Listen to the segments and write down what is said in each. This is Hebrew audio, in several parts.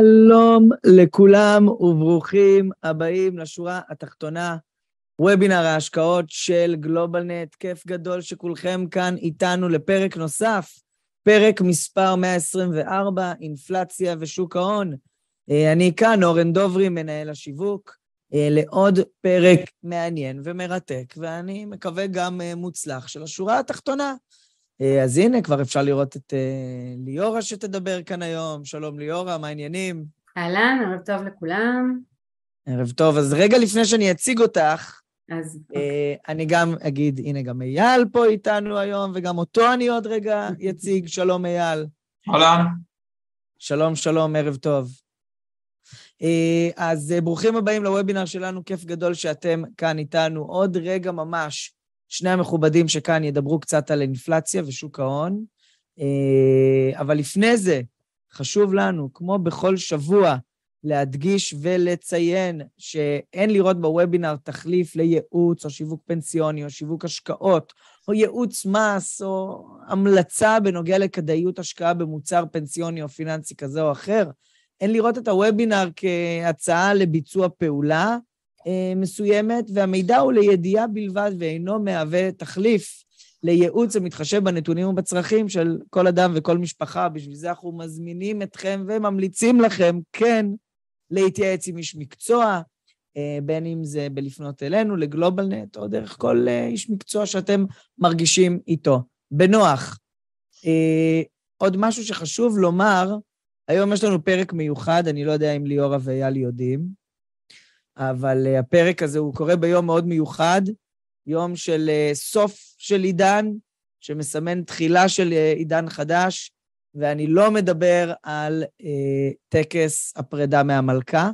שלום לכולם וברוכים הבאים לשורה התחתונה, וובינר ההשקעות של גלובלנט. כיף גדול שכולכם כאן איתנו לפרק נוסף, פרק מספר 124, אינפלציה ושוק ההון. אה, אני כאן, אורן דוברי, מנהל השיווק, אה, לעוד פרק מעניין ומרתק, ואני מקווה גם אה, מוצלח של השורה התחתונה. אה, אז הנה, כבר אפשר לראות את אה, ליאורה שתדבר כאן היום. שלום ליאורה, מה העניינים? אהלן, ערב טוב לכולם. ערב טוב. אז רגע לפני שאני אציג אותך, אז אה, אני גם אגיד, הנה, גם אייל פה איתנו היום, וגם אותו אני עוד רגע אציג. שלום, אייל. אהלן. שלום, שלום, ערב טוב. אז ברוכים הבאים לוובינר שלנו, כיף גדול שאתם כאן איתנו. עוד רגע ממש, שני המכובדים שכאן ידברו קצת על אינפלציה ושוק ההון. אה, אבל לפני זה, חשוב לנו, כמו בכל שבוע, להדגיש ולציין שאין לראות בוובינר תחליף לייעוץ או שיווק פנסיוני או שיווק השקעות או ייעוץ מס או המלצה בנוגע לכדאיות השקעה במוצר פנסיוני או פיננסי כזה או אחר. אין לראות את הוובינר כהצעה לביצוע פעולה מסוימת, והמידע הוא לידיעה בלבד ואינו מהווה תחליף לייעוץ המתחשב בנתונים ובצרכים של כל אדם וכל משפחה. בשביל זה אנחנו מזמינים אתכם וממליצים לכם, כן, להתייעץ עם איש מקצוע, אה, בין אם זה בלפנות אלינו, לגלובלנט, או דרך כל אה, איש מקצוע שאתם מרגישים איתו. בנוח. אה, עוד משהו שחשוב לומר, היום יש לנו פרק מיוחד, אני לא יודע אם ליאורה ואייל יודעים, אבל uh, הפרק הזה הוא קורה ביום מאוד מיוחד, יום של uh, סוף של עידן, שמסמן תחילה של uh, עידן חדש, ואני לא מדבר על uh, טקס הפרידה מהמלכה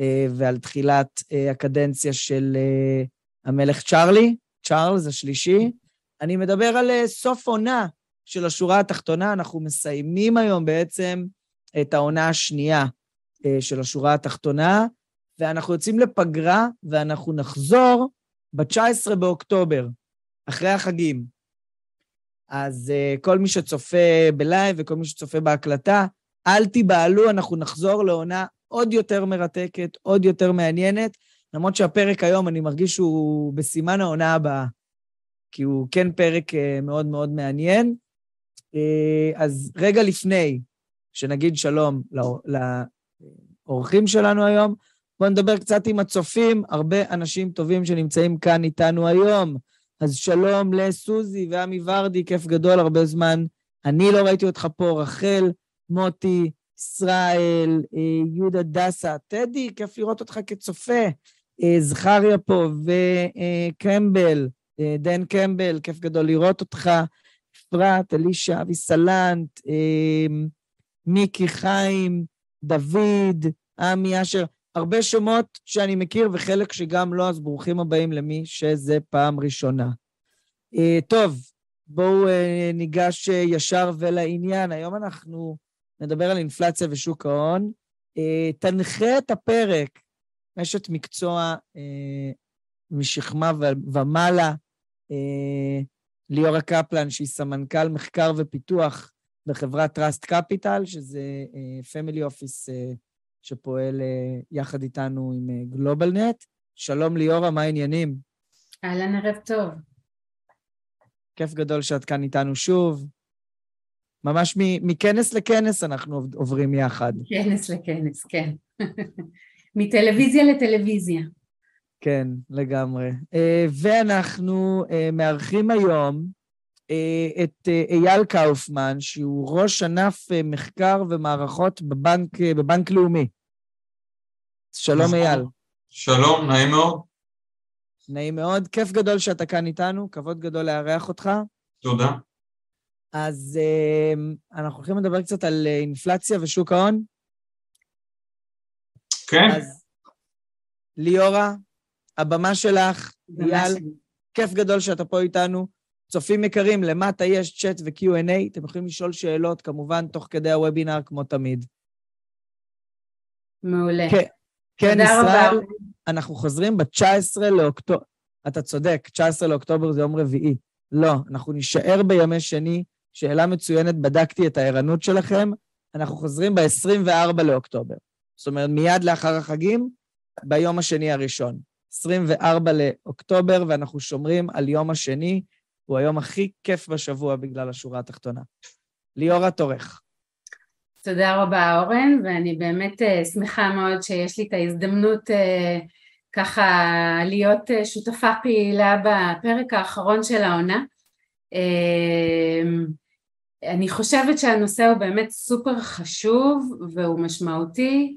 uh, ועל תחילת uh, הקדנציה של uh, המלך צ'ארלי, צ'ארלס השלישי, אני מדבר על uh, סוף עונה של השורה התחתונה. אנחנו מסיימים היום בעצם את העונה השנייה uh, של השורה התחתונה, ואנחנו יוצאים לפגרה, ואנחנו נחזור ב-19 באוקטובר, אחרי החגים. אז uh, כל מי שצופה בלייב וכל מי שצופה בהקלטה, אל תיבהלו, אנחנו נחזור לעונה עוד יותר מרתקת, עוד יותר מעניינת, למרות שהפרק היום, אני מרגיש שהוא בסימן העונה הבאה, כי הוא כן פרק uh, מאוד מאוד מעניין. Uh, אז רגע לפני שנגיד שלום לאורחים שלנו היום, בואו נדבר קצת עם הצופים, הרבה אנשים טובים שנמצאים כאן איתנו היום. אז שלום לסוזי ועמי ורדי, כיף גדול, הרבה זמן. אני לא ראיתי אותך פה, רחל, מוטי, ישראל, אה, יהודה דסה, טדי, כיף לראות אותך כצופה. אה, זכריה פה, וקמבל, אה, דן קמבל, כיף גדול לראות אותך. אפרת, אלישע, אבי סלנט, מיקי חיים, דוד, עמי אשר. הרבה שמות שאני מכיר וחלק שגם לא, אז ברוכים הבאים למי שזה פעם ראשונה. Uh, טוב, בואו uh, ניגש uh, ישר ולעניין. היום אנחנו נדבר על אינפלציה ושוק ההון. תנחה את הפרק אשת מקצוע משכמה ומעלה, ליאורה קפלן, שהיא סמנכ"ל מחקר ופיתוח בחברת Trust Capital, שזה Family Office שפועל uh, יחד איתנו עם גלובלנט. Uh, שלום ליאורה, מה העניינים? אהלן, ערב טוב. כיף גדול שאת כאן איתנו שוב. ממש מכנס לכנס אנחנו עוברים יחד. כנס לכנס, כן. מטלוויזיה לטלוויזיה. כן, לגמרי. Uh, ואנחנו מארחים היום את uh, אייל קאופמן, שהוא ראש ענף uh, מחקר ומערכות בבנק, בבנק לאומי. שלום. אייל. שלום, נעים מאוד. נעים מאוד. כיף גדול שאתה כאן איתנו, כבוד גדול לארח אותך. תודה. אז אה, אנחנו הולכים לדבר קצת על אה, אינפלציה ושוק ההון. כן, אז ליאורה, הבמה שלך, אייל. כיף גדול שאתה פה איתנו. צופים יקרים, למטה יש צ'אט ו-Q&A, אתם יכולים לשאול שאלות, כמובן, תוך כדי הוובינר, כמו תמיד. מעולה. כן, כן, ישראל, רבה. אנחנו חוזרים ב-19 לאוקטובר. אתה צודק, 19 לאוקטובר זה יום רביעי. לא, אנחנו נישאר בימי שני. שאלה מצוינת, בדקתי את הערנות שלכם. אנחנו חוזרים ב-24 לאוקטובר. זאת אומרת, מיד לאחר החגים, ביום השני הראשון. 24 לאוקטובר, ואנחנו שומרים על יום השני, הוא היום הכי כיף בשבוע בגלל השורה התחתונה. ליאורה תורך. תודה רבה אורן, ואני באמת אה, שמחה מאוד שיש לי את ההזדמנות אה, ככה להיות אה, שותפה פעילה בפרק האחרון של העונה. אני חושבת שהנושא הוא באמת סופר חשוב והוא משמעותי,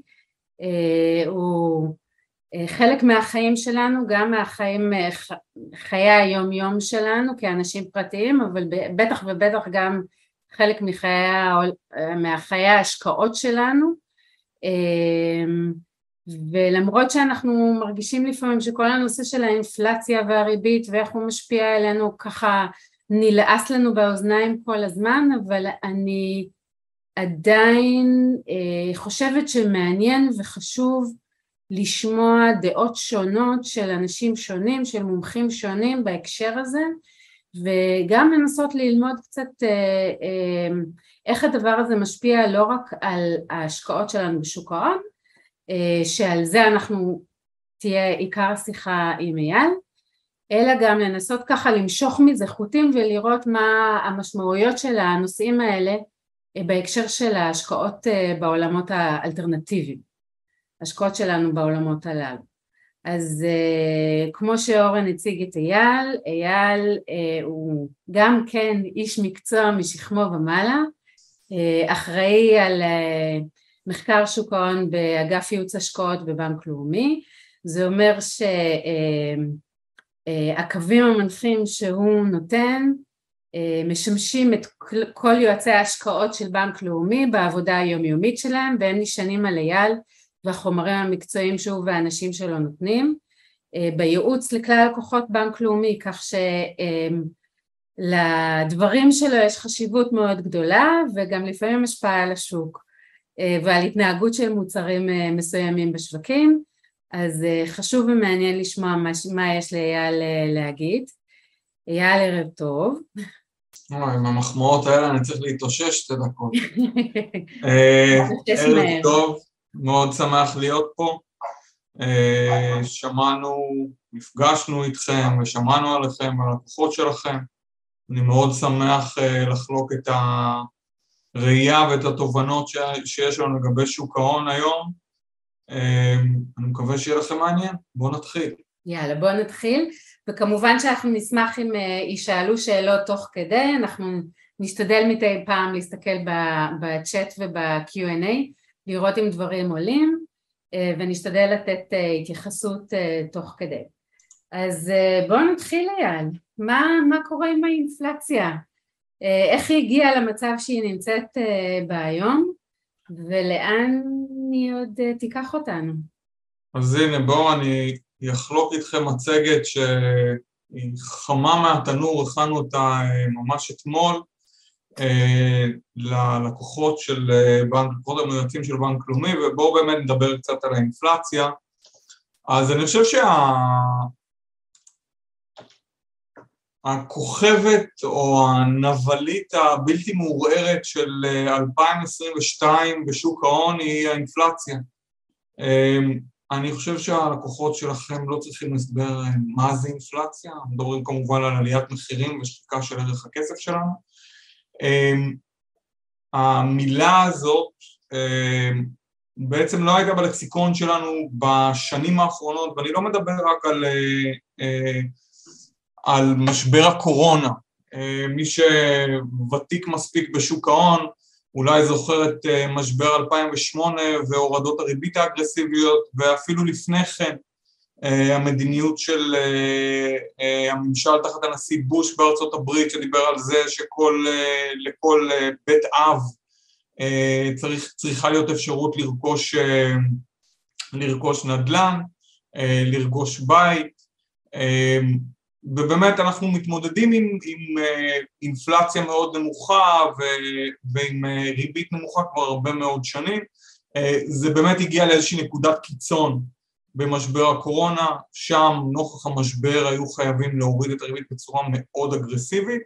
הוא חלק מהחיים שלנו, גם מהחיים, אה, חיי היום יום שלנו כאנשים פרטיים, אבל בטח ובטח גם חלק מחיי, העול- מהחיי ההשקעות שלנו. אמ, ולמרות שאנחנו מרגישים לפעמים שכל הנושא של האינפלציה והריבית ואיך הוא משפיע עלינו ככה נלעס לנו באוזניים כל הזמן אבל אני עדיין אה, חושבת שמעניין וחשוב לשמוע דעות שונות של אנשים שונים, של מומחים שונים בהקשר הזה וגם לנסות ללמוד קצת אה, אה, איך הדבר הזה משפיע לא רק על ההשקעות שלנו בשוק ההון, אה, שעל זה אנחנו תהיה עיקר השיחה עם אייל, אלא גם לנסות ככה למשוך מזה חוטים ולראות מה המשמעויות של הנושאים האלה בהקשר של ההשקעות בעולמות האלטרנטיביים, השקעות שלנו בעולמות הללו. אז uh, כמו שאורן הציג את אייל, אייל uh, הוא גם כן איש מקצוע משכמו ומעלה, uh, אחראי על uh, מחקר שוק ההון באגף ייעוץ השקעות בבנק לאומי, זה אומר שהקווים uh, uh, המנחים שהוא נותן uh, משמשים את כל יועצי ההשקעות של בנק לאומי בעבודה היומיומית שלהם והם נשענים על אייל והחומרים המקצועיים שהוא והאנשים שלו נותנים, בייעוץ לכלל לקוחות בנק לאומי, כך שלדברים שלו יש חשיבות מאוד גדולה וגם לפעמים השפעה על השוק ועל התנהגות של מוצרים מסוימים בשווקים, אז חשוב ומעניין לשמוע מה, מה יש לאייל להגיד. אייל ערב טוב. אוי, עם המחמאות האלה אני צריך להתאושש שתי דקות. ערב. טוב, מאוד שמח להיות פה. אה, שמענו, נפגשנו איתכם ושמענו עליכם, על הכוחות שלכם. אני מאוד שמח אה, לחלוק את הראייה ואת התובנות שיש לנו לגבי שוק ההון היום. אה, אני מקווה שיהיה לכם מעניין. בואו נתחיל. יאללה בואו נתחיל וכמובן שאנחנו נשמח אם יישאלו שאלות תוך כדי, אנחנו נשתדל מדי פעם להסתכל בצ'אט וב-Q&A לראות אם דברים עולים אה, ונשתדל לתת אה, התייחסות אה, תוך כדי. אז בואו נתחיל אייל, מה, מה קורה עם האינפלציה? איך היא הגיעה למצב שהיא נמצאת בה היום ולאן היא עוד תיקח אותנו? אז הנה, בואו אני אחלוק איתכם מצגת שהיא חמה מהתנור, הכנו אותה ממש אתמול ללקוחות של אה, בנק, לקוחות המייצים של בנק לאומי, ובואו באמת נדבר קצת על האינפלציה. אז אני חושב שה... הכוכבת או הנבלית הבלתי מעורערת של אה, 2022 בשוק ההון היא האינפלציה. אה, אני חושב שהלקוחות שלכם לא צריכים אה, מה זה אינפלציה, מדברים כמובן על עליית מחירים ושחיקה של ערך הכסף שלנו. אה, המילה הזאת אה, בעצם לא הייתה בלקסיקון שלנו בשנים האחרונות, ואני לא מדבר רק על, אה, אה, על משבר הקורונה. אה, מי שוותיק מספיק בשוק ההון, אולי זוכר את משבר 2008 והורדות הריבית האגרסיביות, ואפילו לפני כן המדיניות של הממשל תחת הנשיא בוש בארצות הברית שדיבר על זה שלכל בית אב צריך, צריכה להיות אפשרות לרכוש, לרכוש נדל"ן, לרכוש בית, ובאמת אנחנו מתמודדים עם, עם אינפלציה מאוד נמוכה ו, ועם ריבית נמוכה כבר הרבה מאוד שנים. זה באמת הגיע לאיזושהי נקודת קיצון במשבר הקורונה, שם נוכח המשבר היו חייבים להוריד את הריבית בצורה מאוד אגרסיבית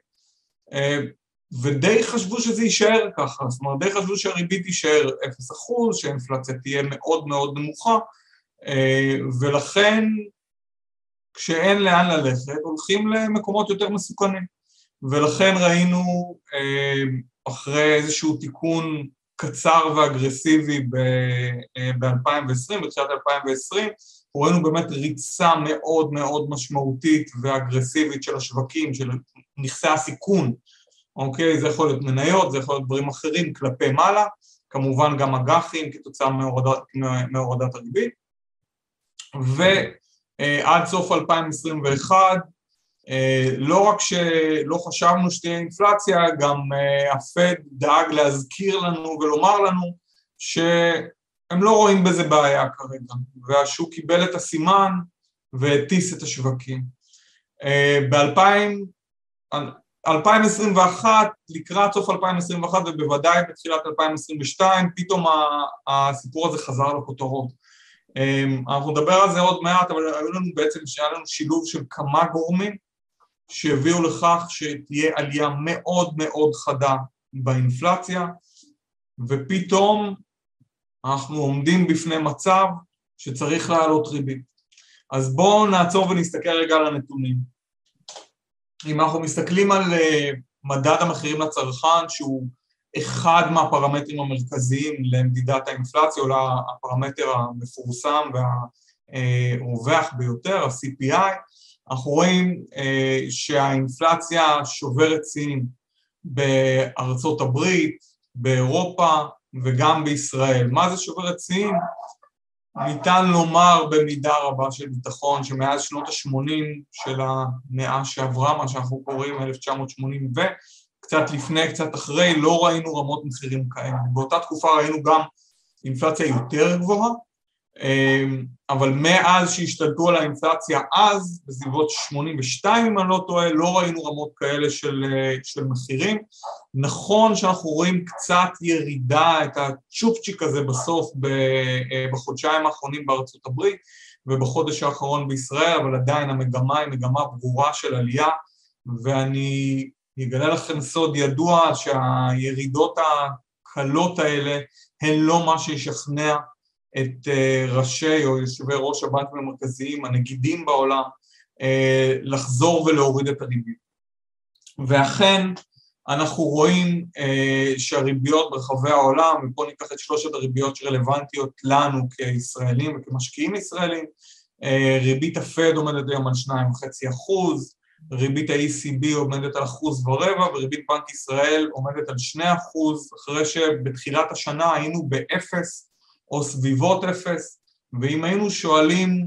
ודי חשבו שזה יישאר ככה, זאת אומרת די חשבו שהריבית תישאר 0%, שהאינפלציה תהיה מאוד מאוד נמוכה ולכן כשאין לאן ללכת הולכים למקומות יותר מסוכנים. ולכן ראינו אחרי איזשהו תיקון קצר ואגרסיבי ב-2020, אה, בתחילת 2020, ראינו באמת ריצה מאוד מאוד משמעותית ואגרסיבית של השווקים, של נכסי הסיכון, אוקיי? זה יכול להיות מניות, זה יכול להיות דברים אחרים כלפי מעלה, כמובן גם אג"חים כתוצאה מהורדת, מהורדת הריבית, ועד סוף 2021 אה, לא רק שלא חשבנו שתהיה אינפלציה, גם אה, הפד דאג להזכיר לנו ולומר לנו שהם לא רואים בזה בעיה כרגע, והשוק קיבל את הסימן והטיס את השווקים. אה, ב-2021, לקראת סוף 2021 ובוודאי בתחילת 2022, פתאום הסיפור הזה חזר לכותרות. אנחנו נדבר על זה עוד מעט, אבל היו לנו בעצם, שהיה לנו שילוב של כמה גורמים שהביאו לכך שתהיה עלייה מאוד מאוד חדה באינפלציה, ופתאום אנחנו עומדים בפני מצב שצריך להעלות ריבית. אז בואו נעצור ונסתכל רגע על הנתונים. אם אנחנו מסתכלים על אה, מדד המחירים לצרכן, שהוא אחד מהפרמטרים המרכזיים למדידת האינפלציה, או הפרמטר המפורסם והרווח ביותר, ה-CPI, אנחנו רואים אה, שהאינפלציה שוברת שיאים בארצות הברית, באירופה וגם בישראל. מה זה שוברת שיאים? ניתן לומר במידה רבה של ביטחון שמאז שנות ה-80 של המאה שעברה, מה שאנחנו קוראים 1980 וקצת לפני, קצת אחרי, לא ראינו רמות מחירים כאלה. באותה תקופה ראינו גם אינפלציה יותר גבוהה, אבל מאז שהשתלטו על האינפלציה אז, בסביבות 82 אם אני לא טועה, לא ראינו רמות כאלה של, אה, של מחירים. נכון שאנחנו רואים קצת ירידה, את הצ'ופצ'יק הזה בסוף אה, בחודשיים האחרונים בארצות הברית ובחודש האחרון בישראל, אבל עדיין המגמה היא מגמה ברורה של עלייה, ואני אגלה לכם סוד ידוע שהירידות הקלות האלה הן לא מה שישכנע את אה, ראשי או יושבי ראש הבנקים המרכזיים, הנגידים בעולם, אה, לחזור ולהוריד את הריבית. ואכן, אנחנו רואים אה, שהריביות ברחבי העולם, ופה ניקח את שלושת הריביות שרלוונטיות לנו כישראלים וכמשקיעים ישראלים, ריבית הפד עומדת היום על 2.5 אחוז, ריבית ה-ECB עומדת על אחוז ורבע, וריבית בנק ישראל עומדת על 2 אחוז, אחרי שבתחילת השנה היינו באפס או סביבות אפס, ואם היינו שואלים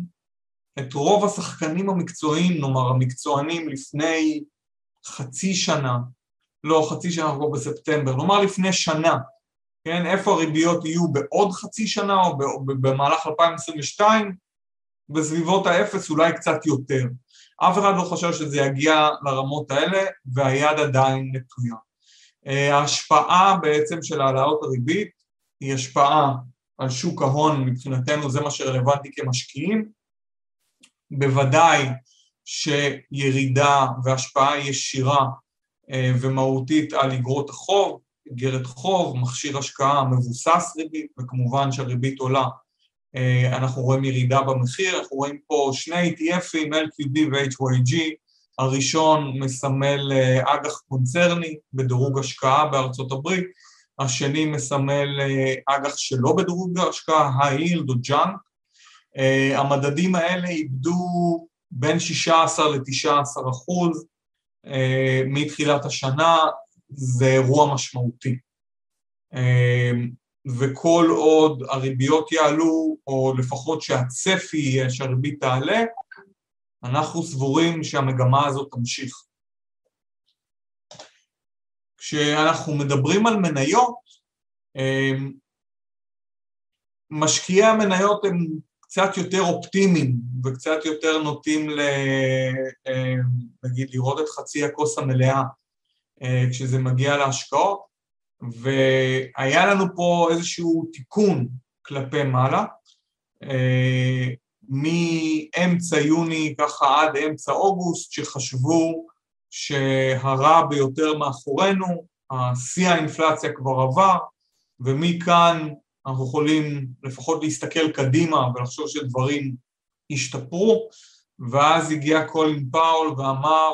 את רוב השחקנים המקצועיים, נאמר המקצוענים לפני חצי שנה, לא חצי שנה אנחנו בספטמבר, נאמר לפני שנה, כן, איפה הריביות יהיו בעוד חצי שנה או במהלך 2022, בסביבות האפס אולי קצת יותר. אף אחד לא חושב שזה יגיע לרמות האלה והיד עדיין נטויה. אה, ההשפעה בעצם של העלאות הריבית היא השפעה על שוק ההון, מבחינתנו זה מה שרלוונטי כמשקיעים. בוודאי שירידה והשפעה ישירה אה, ומהותית על אגרות החוב, אגרת חוב, מכשיר השקעה מבוסס ריבית, וכמובן שהריבית עולה, אה, אנחנו רואים ירידה במחיר, אנחנו רואים פה שני ETFים, LQD ו-HYG, הראשון מסמל אה, אג"ח קונצרני בדירוג השקעה בארצות הברית, השני מסמל אה, אג"ח שלא בדירוג ההשקעה, היילד או ג'אנק. אה, המדדים האלה איבדו בין 16 ל-19 אחוז אה, מתחילת השנה, זה אירוע משמעותי. וכל עוד הריביות יעלו, או לפחות שהצפי יהיה שהריבית תעלה, אנחנו סבורים שהמגמה הזאת תמשיך. כשאנחנו מדברים על מניות, אמ, משקיעי המניות הם קצת יותר אופטימיים וקצת יותר נוטים ל... אמ, נגיד לראות את חצי הכוס המלאה אה, כשזה מגיע להשקעות, והיה לנו פה איזשהו תיקון כלפי מעלה, אה, מאמצע יוני ככה עד אמצע אוגוסט, שחשבו שהרע ביותר מאחורינו, שיא האינפלציה כבר עבר, ומכאן אנחנו יכולים לפחות להסתכל קדימה ולחשוב שדברים השתפרו, ואז הגיע קולין פאול ואמר,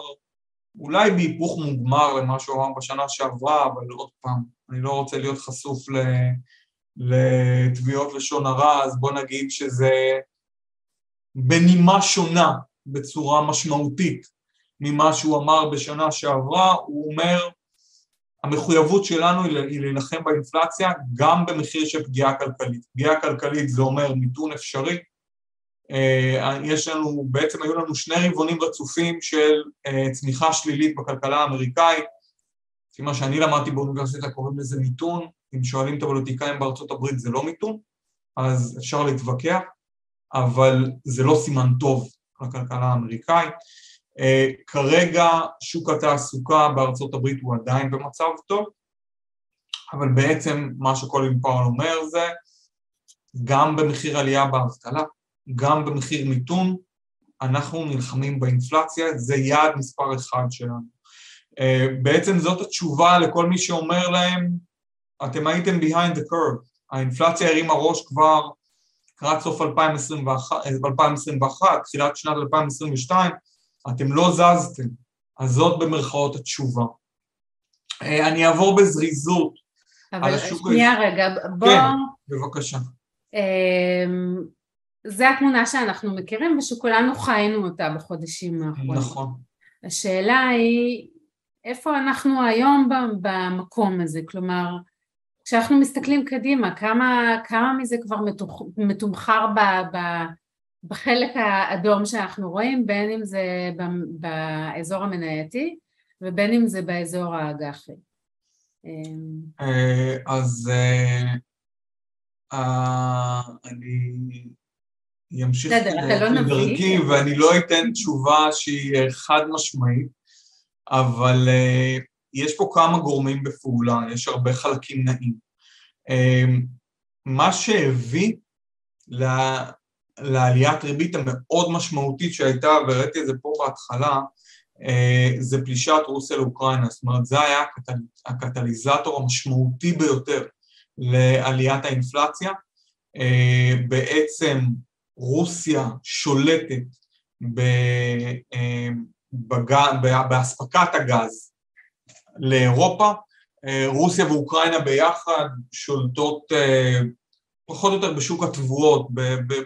אולי בהיפוך מוגמר למה שהוא אמר בשנה שעברה, אבל עוד פעם, אני לא רוצה להיות חשוף לתביעות לשון הרע, אז בוא נגיד שזה בנימה שונה בצורה משמעותית ממה שהוא אמר בשנה שעברה, הוא אומר, המחויבות שלנו היא להילחם באינפלציה גם במחיר של פגיעה כלכלית. פגיעה כלכלית זה אומר מיתון אפשרי. אה, יש לנו, בעצם היו לנו שני רבעונים רצופים של אה, צמיחה שלילית בכלכלה האמריקאית. לפי מה שאני למדתי באוניברסיטה קוראים לזה מיתון, אם שואלים את הפוליטיקאים בארצות הברית זה לא מיתון, אז אפשר להתווכח, אבל זה לא סימן טוב לכלכלה האמריקאית. Uh, כרגע שוק התעסוקה בארצות הברית הוא עדיין במצב טוב, אבל בעצם מה שקולין פאול אומר זה גם במחיר עלייה באבטלה, גם במחיר מיתון, אנחנו נלחמים באינפלציה, זה יעד מספר אחד שלנו. Uh, בעצם זאת התשובה לכל מי שאומר להם, אתם הייתם behind the curve, האינפלציה הרימה ראש כבר לקראת סוף 2021, 2021, תחילת שנת 2022, אתם לא זזתם, אז זאת במרכאות התשובה. אה, אני אעבור בזריזות אבל שנייה. רגע, בוא... כן, בבקשה. אמ, זה התמונה שאנחנו מכירים ושכולנו חיינו אותה בחודשים האחרונים. נכון. השאלה היא, איפה אנחנו היום במקום הזה? כלומר, כשאנחנו מסתכלים קדימה, כמה, כמה מזה כבר מתומחר ב, ב, בחלק האדום שאנחנו רואים, בין אם זה באזור המנייתי ובין אם זה באזור האג"חי. אה, אז אה, אה, אני אמשיך בדרכי לא ואני לא אתן תשובה שהיא חד משמעית, אבל יש פה כמה גורמים בפעולה, יש הרבה חלקים נעים. מה שהביא לעליית ריבית המאוד משמעותית שהייתה, והראיתי את זה פה בהתחלה, אה, זה פלישת רוסיה לאוקראינה, זאת אומרת זה היה הקטליזטור המשמעותי ביותר לעליית האינפלציה. אה, בעצם רוסיה שולטת אה, באספקת הגז לאירופה, רוסיה ואוקראינה ביחד שולטות פחות או יותר בשוק התבואות,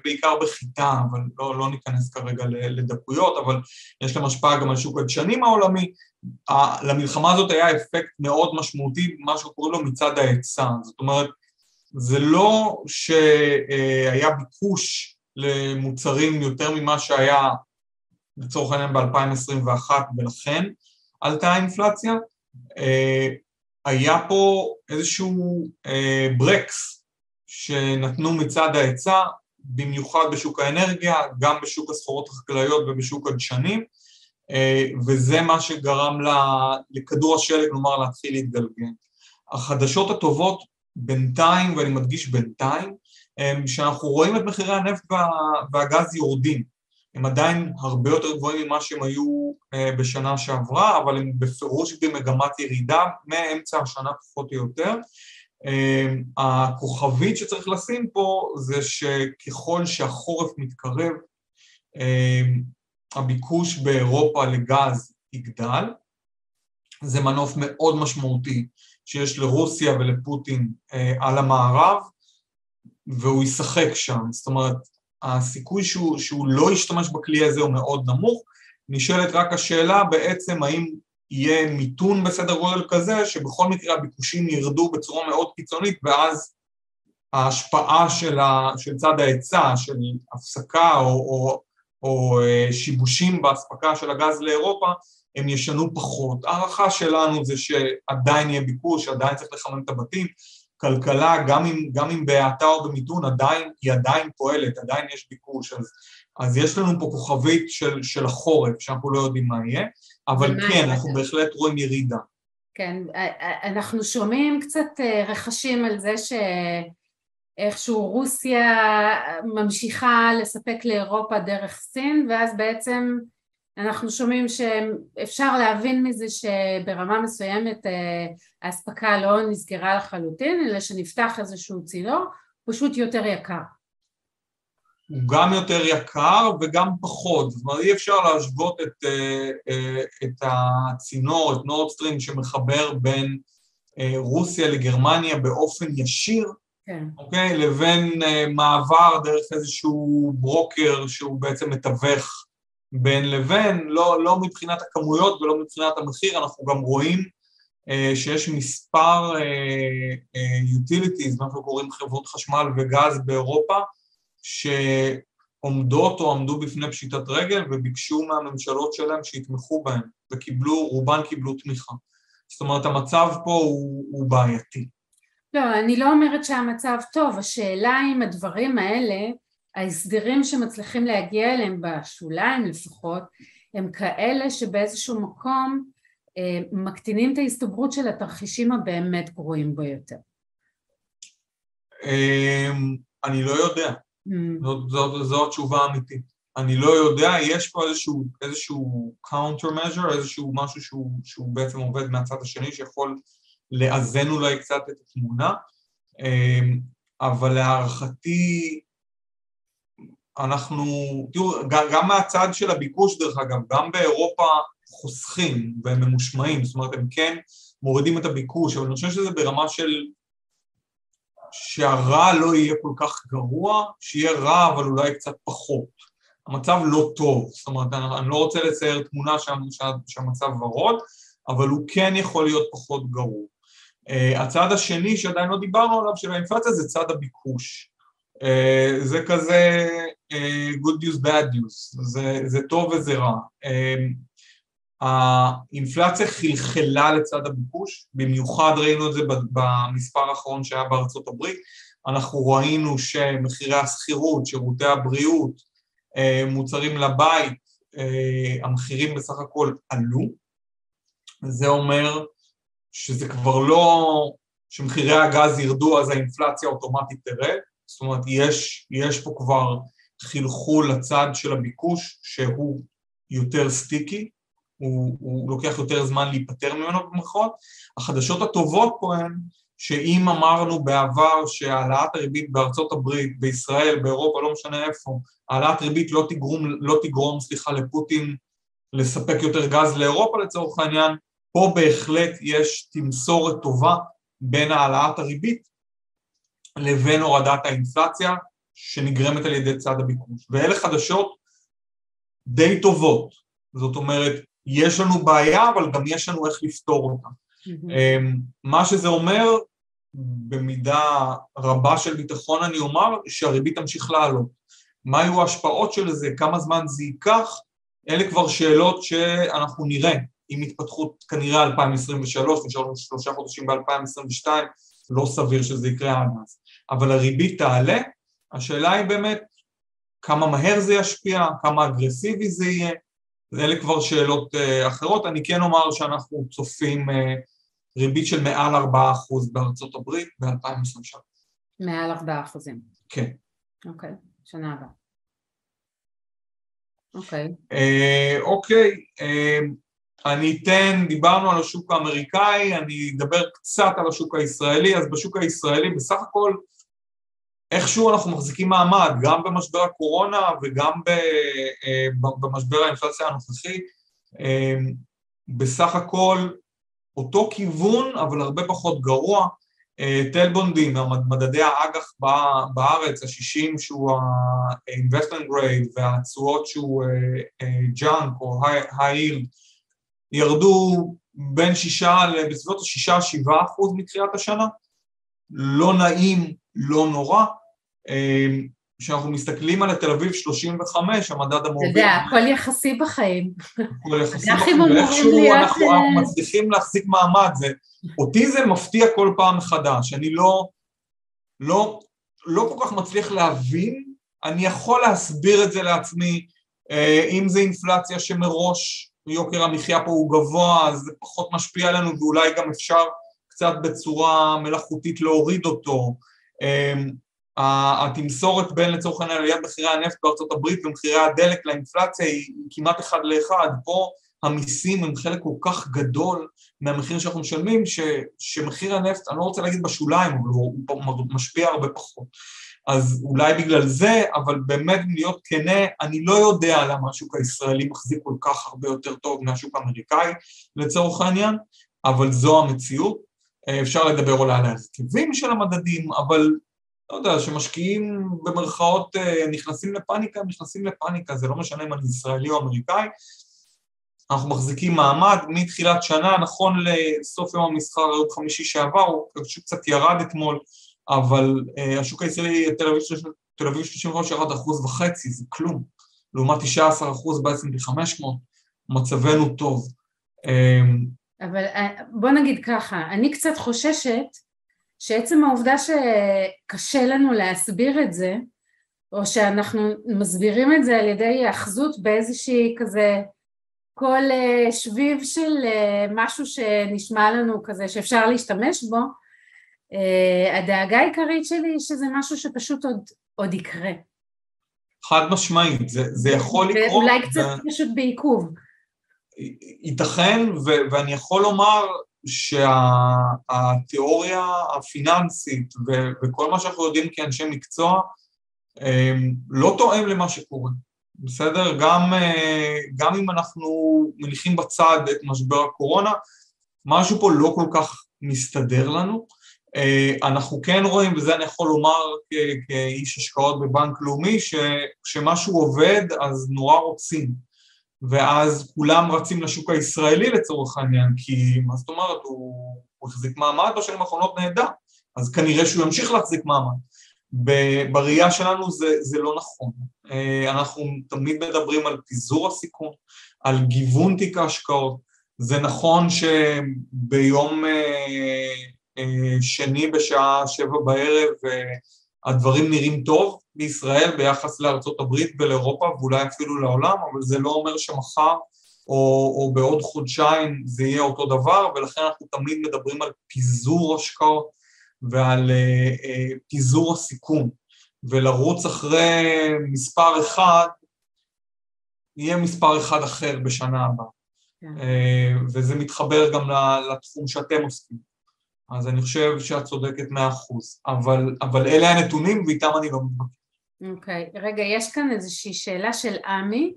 בעיקר בחיטה, אבל לא, לא ניכנס כרגע לדקויות, אבל יש להם השפעה גם על שוק הדשנים העולמי. למלחמה הזאת היה אפקט מאוד משמעותי, מה שקוראים לו מצד ההיצע. זאת אומרת, זה לא שהיה ביקוש למוצרים יותר ממה שהיה לצורך העניין ב-2021 ולכן עלתה האינפלציה, אה, היה פה איזשהו אה, ברקס שנתנו מצד ההיצע, במיוחד בשוק האנרגיה, גם בשוק הסחורות החקלאיות ובשוק הדשנים, אה, וזה מה שגרם לכדור השלג, כלומר להתחיל להתגלגל. החדשות הטובות בינתיים, ואני מדגיש בינתיים, הם שאנחנו רואים את מחירי הנפט והגז יורדים. הם עדיין הרבה יותר גבוהים ממה שהם היו אה, בשנה שעברה, אבל הם בפירוש במגמת ירידה מאמצע השנה פחות או יותר. אמ, הכוכבית שצריך לשים פה זה שככל שהחורף מתקרב, אמ, הביקוש באירופה לגז יגדל. זה מנוף מאוד משמעותי שיש לרוסיה ולפוטין אה, על המערב, והוא ישחק שם. זאת אומרת, הסיכוי שהוא, שהוא לא ישתמש בכלי הזה הוא מאוד נמוך. נשאלת רק השאלה בעצם האם יהיה מיתון בסדר גודל כזה, שבכל מקרה הביקושים ירדו בצורה מאוד קיצונית, ואז ההשפעה של, ה, של צד ההיצע, של הפסקה או, או, או שיבושים באספקה של הגז לאירופה, הם ישנו פחות. הערכה שלנו זה שעדיין יהיה ביקוש, עדיין צריך לחמם את הבתים. כלכלה, גם אם, גם אם בהאטה או במיתון, עדיין, היא עדיין פועלת, עדיין יש ביקוש. אז, אז יש לנו פה כוכבית של, של החורף, שאנחנו לא יודעים מה יהיה, אבל כן, אנחנו בהחלט רואים ירידה. כן, אנחנו שומעים קצת רכשים על זה שאיכשהו רוסיה ממשיכה לספק לאירופה דרך סין, ואז בעצם אנחנו שומעים שאפשר להבין מזה שברמה מסוימת האספקה לא נסגרה לחלוטין, אלא שנפתח איזשהו צינור, פשוט יותר יקר. הוא גם יותר יקר וגם פחות, זאת אומרת אי אפשר להשוות את, את הצינור, את נורדסטרים שמחבר בין רוסיה לגרמניה באופן ישיר, כן. אוקיי? לבין מעבר דרך איזשהו ברוקר שהוא בעצם מתווך בין לבין, לא, לא מבחינת הכמויות ולא מבחינת המחיר, אנחנו גם רואים שיש מספר utilities, מה שאנחנו קוראים חברות חשמל וגז באירופה, שעומדות או עמדו בפני פשיטת רגל וביקשו מהממשלות שלהם שיתמכו בהם, וקיבלו, רובן קיבלו תמיכה. זאת אומרת, המצב פה הוא, הוא בעייתי. לא, אני לא אומרת שהמצב טוב, השאלה אם הדברים האלה ההסדרים שמצליחים להגיע אליהם בשוליים לפחות הם כאלה שבאיזשהו מקום אה, מקטינים את ההסתברות של התרחישים הבאמת גרועים ביותר. אמ, אני לא יודע, mm. זו התשובה האמיתית. אני לא יודע, יש פה איזשהו, איזשהו counter measure, איזשהו משהו שהוא, שהוא בעצם עובד מהצד השני שיכול לאזן אולי קצת את התמונה, אמ, אבל להערכתי אנחנו, תראו, גם מהצד של הביקוש דרך אגב, גם באירופה חוסכים והם ממושמעים, זאת אומרת הם כן מורידים את הביקוש, אבל אני חושב שזה ברמה של שהרע לא יהיה כל כך גרוע, שיהיה רע אבל אולי קצת פחות. המצב לא טוב, זאת אומרת אני, לא רוצה לצייר תמונה שהמצב ורוד, אבל הוא כן יכול להיות פחות גרוע. Uh, הצד השני שעדיין לא דיברנו עליו של האינפלציה זה צד הביקוש. Uh, זה כזה uh, good news, bad news, זה, זה טוב וזה רע. Uh, האינפלציה חלחלה לצד הביקוש, במיוחד ראינו את זה במספר האחרון שהיה בארצות הברית, אנחנו ראינו שמחירי השכירות, שירותי הבריאות, uh, מוצרים לבית, uh, המחירים בסך הכל עלו, זה אומר שזה כבר לא, שמחירי הגז ירדו אז האינפלציה אוטומטית תרד, זאת אומרת, יש, יש פה כבר חלחול לצד של הביקוש שהוא יותר סטיקי, הוא, הוא לוקח יותר זמן להיפטר ממנו במרכאות. החדשות הטובות פה הן שאם אמרנו בעבר שהעלאת הריבית בארצות הברית, בישראל, באירופה, לא משנה איפה, העלאת ריבית לא תגרום, לא תגרום סליחה, לפוטין לספק יותר גז לאירופה לצורך העניין, פה בהחלט יש תמסורת טובה בין העלאת הריבית לבין הורדת האינפלציה שנגרמת על ידי צד הביקוש. ואלה חדשות די טובות, זאת אומרת, יש לנו בעיה, אבל גם יש לנו איך לפתור אותה. Mm-hmm. מה שזה אומר, במידה רבה של ביטחון אני אומר, שהריבית תמשיך לעלות. מה יהיו ההשפעות של זה, כמה זמן זה ייקח, אלה כבר שאלות שאנחנו נראה, עם התפתחות כנראה 2023, נשארנו שלושה חודשים ב-2022, לא סביר שזה יקרה עד אז. אבל הריבית תעלה, השאלה היא באמת כמה מהר זה ישפיע, כמה אגרסיבי זה יהיה, אלה כבר שאלות uh, אחרות. אני כן אומר שאנחנו צופים uh, ריבית של מעל 4% בארצות הברית ב-2023. מעל 4%. כן. אוקיי, שנה הבאה. אוקיי. Uh, אוקיי, אני אתן, דיברנו על השוק האמריקאי, אני אדבר קצת על השוק הישראלי, אז בשוק הישראלי בסך הכל איכשהו אנחנו מחזיקים מעמד, גם במשבר הקורונה וגם אה, במשבר האינפלציה הנוכחי, אה, בסך הכל אותו כיוון, אבל הרבה פחות גרוע. אה, תל בונדים, מדדי האג"ח בארץ, ה-60 שהוא ה-investment grade והתשואות שהוא junk או high ירדו בין שישה, בסביבות השישה, שבעה אחוז מתחילת השנה. לא נעים לא נורא. כשאנחנו מסתכלים על תל אביב 35, המדד המוביל... אתה יודע, הכל יחסי בחיים. הכל יחסי בחיים, ואיכשהו. אנחנו, אנחנו מצליחים להחזיק מעמד. זה, אותי זה מפתיע כל פעם מחדש. אני לא, לא, לא כל כך מצליח להבין, אני יכול להסביר את זה לעצמי, אם זה אינפלציה שמראש יוקר המחיה פה הוא גבוה, אז זה פחות משפיע עלינו, ואולי גם אפשר קצת בצורה מלאכותית להוריד אותו. התמסורת בין לצורך העניין עליית מחירי הנפט בארצות הברית ומחירי הדלק לאינפלציה היא כמעט אחד לאחד. פה המיסים הם חלק כל כך גדול מהמחיר שאנחנו משלמים, ש, שמחיר הנפט, אני לא רוצה להגיד בשוליים, אבל הוא משפיע הרבה פחות. אז אולי בגלל זה, אבל באמת להיות כנה, אני לא יודע למה השוק הישראלי מחזיק כל כך הרבה יותר טוב מהשוק האמריקאי לצורך העניין, אבל זו המציאות. אפשר לדבר אולי על ההרכבים של המדדים, אבל לא יודע, שמשקיעים במרכאות נכנסים לפאניקה, נכנסים לפאניקה, זה לא משנה אם אני ישראלי או אמריקאי. אנחנו מחזיקים מעמד מתחילת שנה, נכון לסוף יום המסחר, יום חמישי שעבר, הוא קצת ירד אתמול, אבל השוק הישראלי, תל אביב, תל אביב 35 ירד אחוז וחצי, זה כלום. לעומת 19 אחוז ב-S&P 500, מצבנו טוב. אבל בוא נגיד ככה, אני קצת חוששת שעצם העובדה שקשה לנו להסביר את זה, או שאנחנו מסבירים את זה על ידי היאחזות באיזושהי כזה כל שביב של משהו שנשמע לנו כזה שאפשר להשתמש בו, הדאגה העיקרית שלי היא שזה משהו שפשוט עוד, עוד יקרה. חד משמעית, זה, זה יכול לקרות. ואולי קצת ו... פשוט בעיכוב. ייתכן, ו- ואני יכול לומר שהתיאוריה הפיננסית ו- וכל מה שאנחנו יודעים כאנשי מקצוע לא תואם למה שקורה, בסדר? גם, גם אם אנחנו מניחים בצד את משבר הקורונה, משהו פה לא כל כך מסתדר לנו. אנחנו כן רואים, וזה אני יכול לומר כאיש השקעות בבנק לאומי, שכשמשהו עובד אז נורא רוצים. ואז כולם רצים לשוק הישראלי לצורך העניין, כי מה זאת אומרת, הוא, הוא החזיק מעמד בשנים האחרונות נהדר, אז כנראה שהוא ימשיך להחזיק מעמד. בראייה שלנו זה, זה לא נכון. אנחנו תמיד מדברים על פיזור הסיכון, על גיוון תיק ההשקעות. זה נכון שביום שני בשעה שבע בערב הדברים נראים טוב בישראל ביחס לארצות הברית ולאירופה ואולי אפילו לעולם, אבל זה לא אומר שמחר או, או בעוד חודשיים זה יהיה אותו דבר, ולכן אנחנו תמיד מדברים על פיזור השקעות ועל uh, uh, פיזור הסיכון, ולרוץ אחרי מספר אחד, יהיה מספר אחד אחר בשנה הבאה. כן. Uh, וזה מתחבר גם לתחום שאתם עוסקים. אז אני חושב שאת צודקת מאה אחוז, אבל, אבל אלה הנתונים ואיתם אני לא מתבקש. אוקיי, okay. רגע, יש כאן איזושהי שאלה של עמי,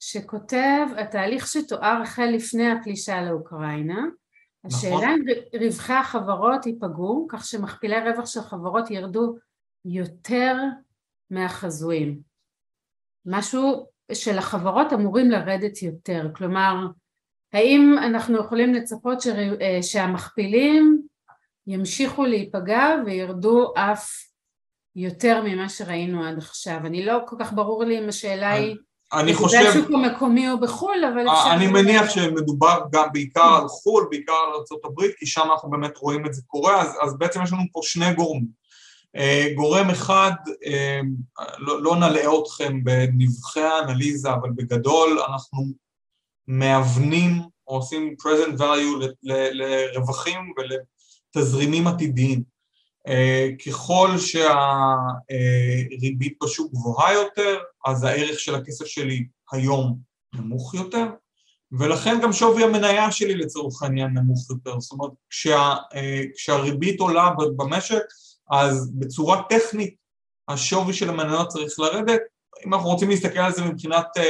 שכותב, התהליך שתואר החל לפני הפלישה לאוקראינה, השאלה נכון. אם רווחי החברות ייפגעו, כך שמכפילי רווח של חברות ירדו יותר מהחזויים. משהו של החברות אמורים לרדת יותר, כלומר, האם אנחנו יכולים לצפות שהמכפילים ימשיכו להיפגע וירדו אף יותר ממה שראינו עד עכשיו. אני לא כל כך ברור לי אם השאלה היא... אני חושב... זה שוק המקומי או בחו"ל, אבל אפשר... אני מניח שמדובר גם בעיקר על חו"ל, בעיקר על ארה"ב, כי שם אנחנו באמת רואים את זה קורה, אז, אז בעצם יש לנו פה שני גורמים. אה, גורם אחד, אה, לא, לא נלאה אתכם בנבחי האנליזה, אבל בגדול אנחנו מאבנים או עושים present value לרווחים ול... תזרימים עתידיים. אה, ככל שהריבית בשוק גבוהה יותר, אז הערך של הכסף שלי היום נמוך יותר, ולכן גם שווי המניה שלי לצורך העניין נמוך יותר. זאת אומרת, כשה, אה, כשהריבית עולה במשק, אז בצורה טכנית השווי של המניות צריך לרדת, אם אנחנו רוצים להסתכל על זה מבחינת uh,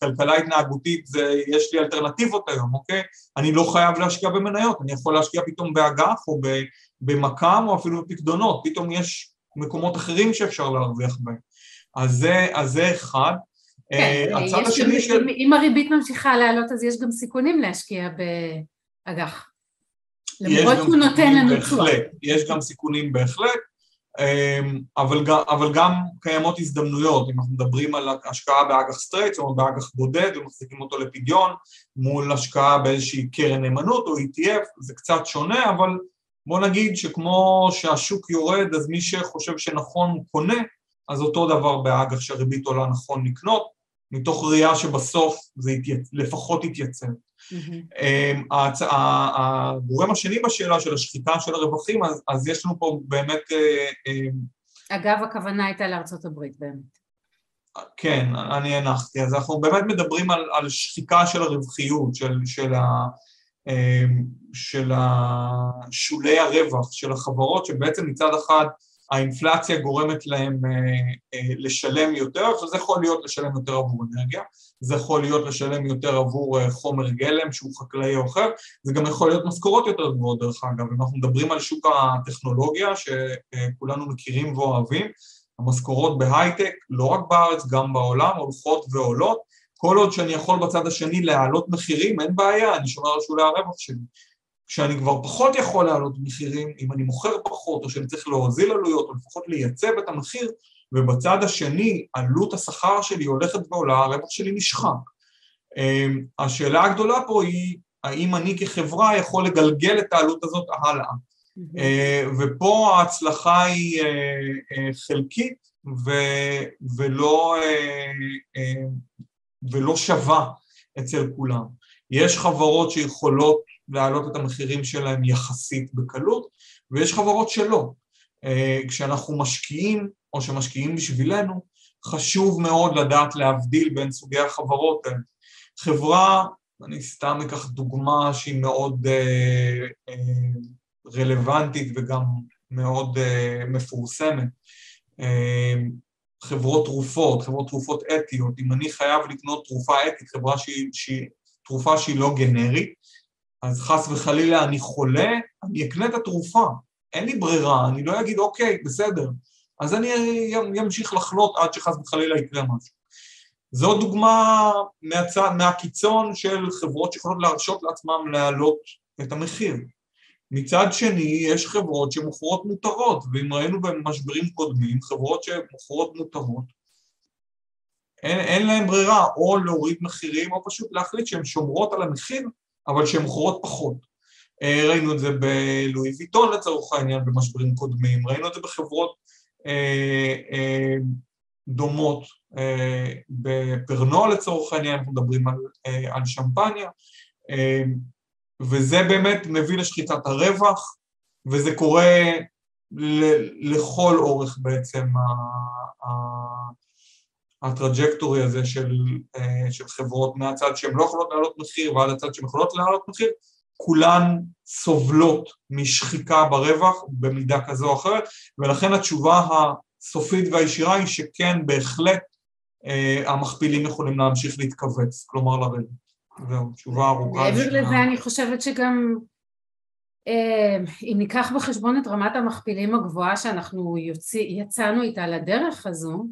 כלכלה התנהגותית, זה, יש לי אלטרנטיבות היום, אוקיי? אני לא חייב להשקיע במניות, אני יכול להשקיע פתאום באג"ח או במק"מ או אפילו בפקדונות, פתאום יש מקומות אחרים שאפשר להרוויח בהם. אז זה, אז זה אחד. כן, uh, הצד השני גם, של... אם הריבית ממשיכה לעלות אז יש גם סיכונים להשקיע באג"ח. למרות שהוא נותן לנו תשואה. יש גם סיכונים בהחלט. אמ, אבל גם, אבל גם קיימות הזדמנויות, אם אנחנו מדברים על השקעה באג"ח straight, זאת אומרת באג"ח בודד ומחזיקים אותו לפדיון, מול השקעה באיזושהי קרן נאמנות או ETF, זה קצת שונה, אבל בוא נגיד שכמו שהשוק יורד, אז מי שחושב שנכון הוא קונה, אז אותו דבר באג"ח שהריבית עולה נכון לקנות, מתוך ראייה שבסוף זה יתייצ... לפחות יתייצב. Mm-hmm. הגורם השני בשאלה של השחיקה של הרווחים, אז, אז יש לנו פה באמת... אה, אה, אגב, הכוונה הייתה לארצות הברית באמת. כן, אני הנחתי. אז אנחנו באמת מדברים על, על שחיקה של הרווחיות, של, של, ה, אה, של שולי הרווח של החברות, שבעצם מצד אחד האינפלציה גורמת להם אה, אה, לשלם יותר, עכשיו זה יכול להיות לשלם יותר עבור אנרגיה, זה יכול להיות לשלם יותר עבור אה, חומר גלם שהוא חקלאי או אחר, זה גם יכול להיות משכורות יותר גבוהות דרך אגב, אם אנחנו מדברים על שוק הטכנולוגיה שכולנו מכירים ואוהבים, המשכורות בהייטק, לא רק בארץ, גם בעולם, הולכות ועולות, כל עוד שאני יכול בצד השני להעלות מחירים, אין בעיה, אני שומר על שולי הרווח שלי. כשאני כבר פחות יכול להעלות מחירים, אם אני מוכר פחות, או שאני צריך להוזיל עלויות, או לפחות לייצב את המחיר, ובצד השני עלות השכר שלי הולכת ועולה, הרווח שלי נשחק. אמ, השאלה הגדולה פה היא, האם אני כחברה יכול לגלגל את העלות הזאת הלאה. אה, ופה ההצלחה היא אה, אה, חלקית ולא, ולא שווה אצל כולם. יש חברות שיכולות להעלות את המחירים שלהם יחסית בקלות, ויש חברות שלא. אה, כשאנחנו משקיעים, או שמשקיעים בשבילנו, חשוב מאוד לדעת להבדיל בין סוגי החברות האלה. חברה, אני סתם אקח דוגמה שהיא מאוד אה, אה, רלוונטית וגם מאוד אה, מפורסמת. חברות תרופות, חברות תרופות אתיות, אם אני חייב לקנות תרופה אתית, חברה שהיא, שהיא תרופה שהיא לא גנרית, אז חס וחלילה אני חולה, אני אקנה את התרופה, אין לי ברירה, אני לא אגיד אוקיי, בסדר, אז אני אמשיך לחלות עד שחס וחלילה יקרה משהו. זו דוגמה מהצע, מהקיצון של חברות שיכולות להרשות לעצמם להעלות את המחיר. מצד שני, יש חברות שמוכרות מותרות, ואם ראינו במשברים קודמים, חברות שמוכרות מותרות, אין, אין להן ברירה, או להוריד מחירים, או פשוט להחליט שהן שומרות על המחיר אבל שהן מוכרות פחות. אה, ראינו את זה בלואי ויטון לצורך העניין במשברים קודמים, ראינו את זה בחברות אה, אה, דומות בפרנו לצורך העניין, אנחנו מדברים על, על שמפניה, וזה באמת מביא לשחיטת הרווח, וזה קורה לכל אורך בעצם הטראג'קטורי הזה של, אה, של חברות מהצד שהן לא יכולות להעלות מחיר ועד הצד שהן יכולות להעלות מחיר, כולן סובלות משחיקה ברווח במידה כזו או אחרת, ולכן התשובה הסופית והישירה היא שכן, בהחלט אה, המכפילים יכולים להמשיך להתכווץ, כלומר לרדת. זהו, תשובה ארוכה. מעבר לזה אני חושבת שגם אה, אם ניקח בחשבון את רמת המכפילים הגבוהה שאנחנו יוצא, יצאנו איתה לדרך הזו,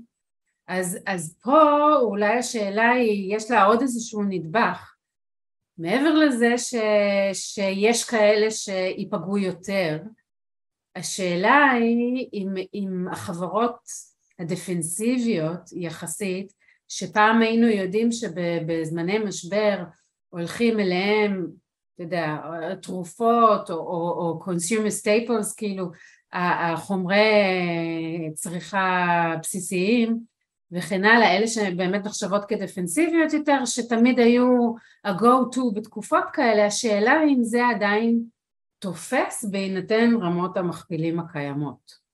אז, אז פה אולי השאלה היא, יש לה עוד איזשהו נדבך. מעבר לזה ש, שיש כאלה שייפגעו יותר, השאלה היא אם, אם החברות הדפנסיביות יחסית, שפעם היינו יודעים שבזמני משבר הולכים אליהם, אתה יודע, תרופות או, או, או consumer staples, כאילו החומרי צריכה בסיסיים, וכן הלאה, אלה שבאמת נחשבות כדפנסיביות יותר, שתמיד היו ה-go-to בתקופות כאלה, השאלה אם זה עדיין תופס בהינתן רמות המכפילים הקיימות.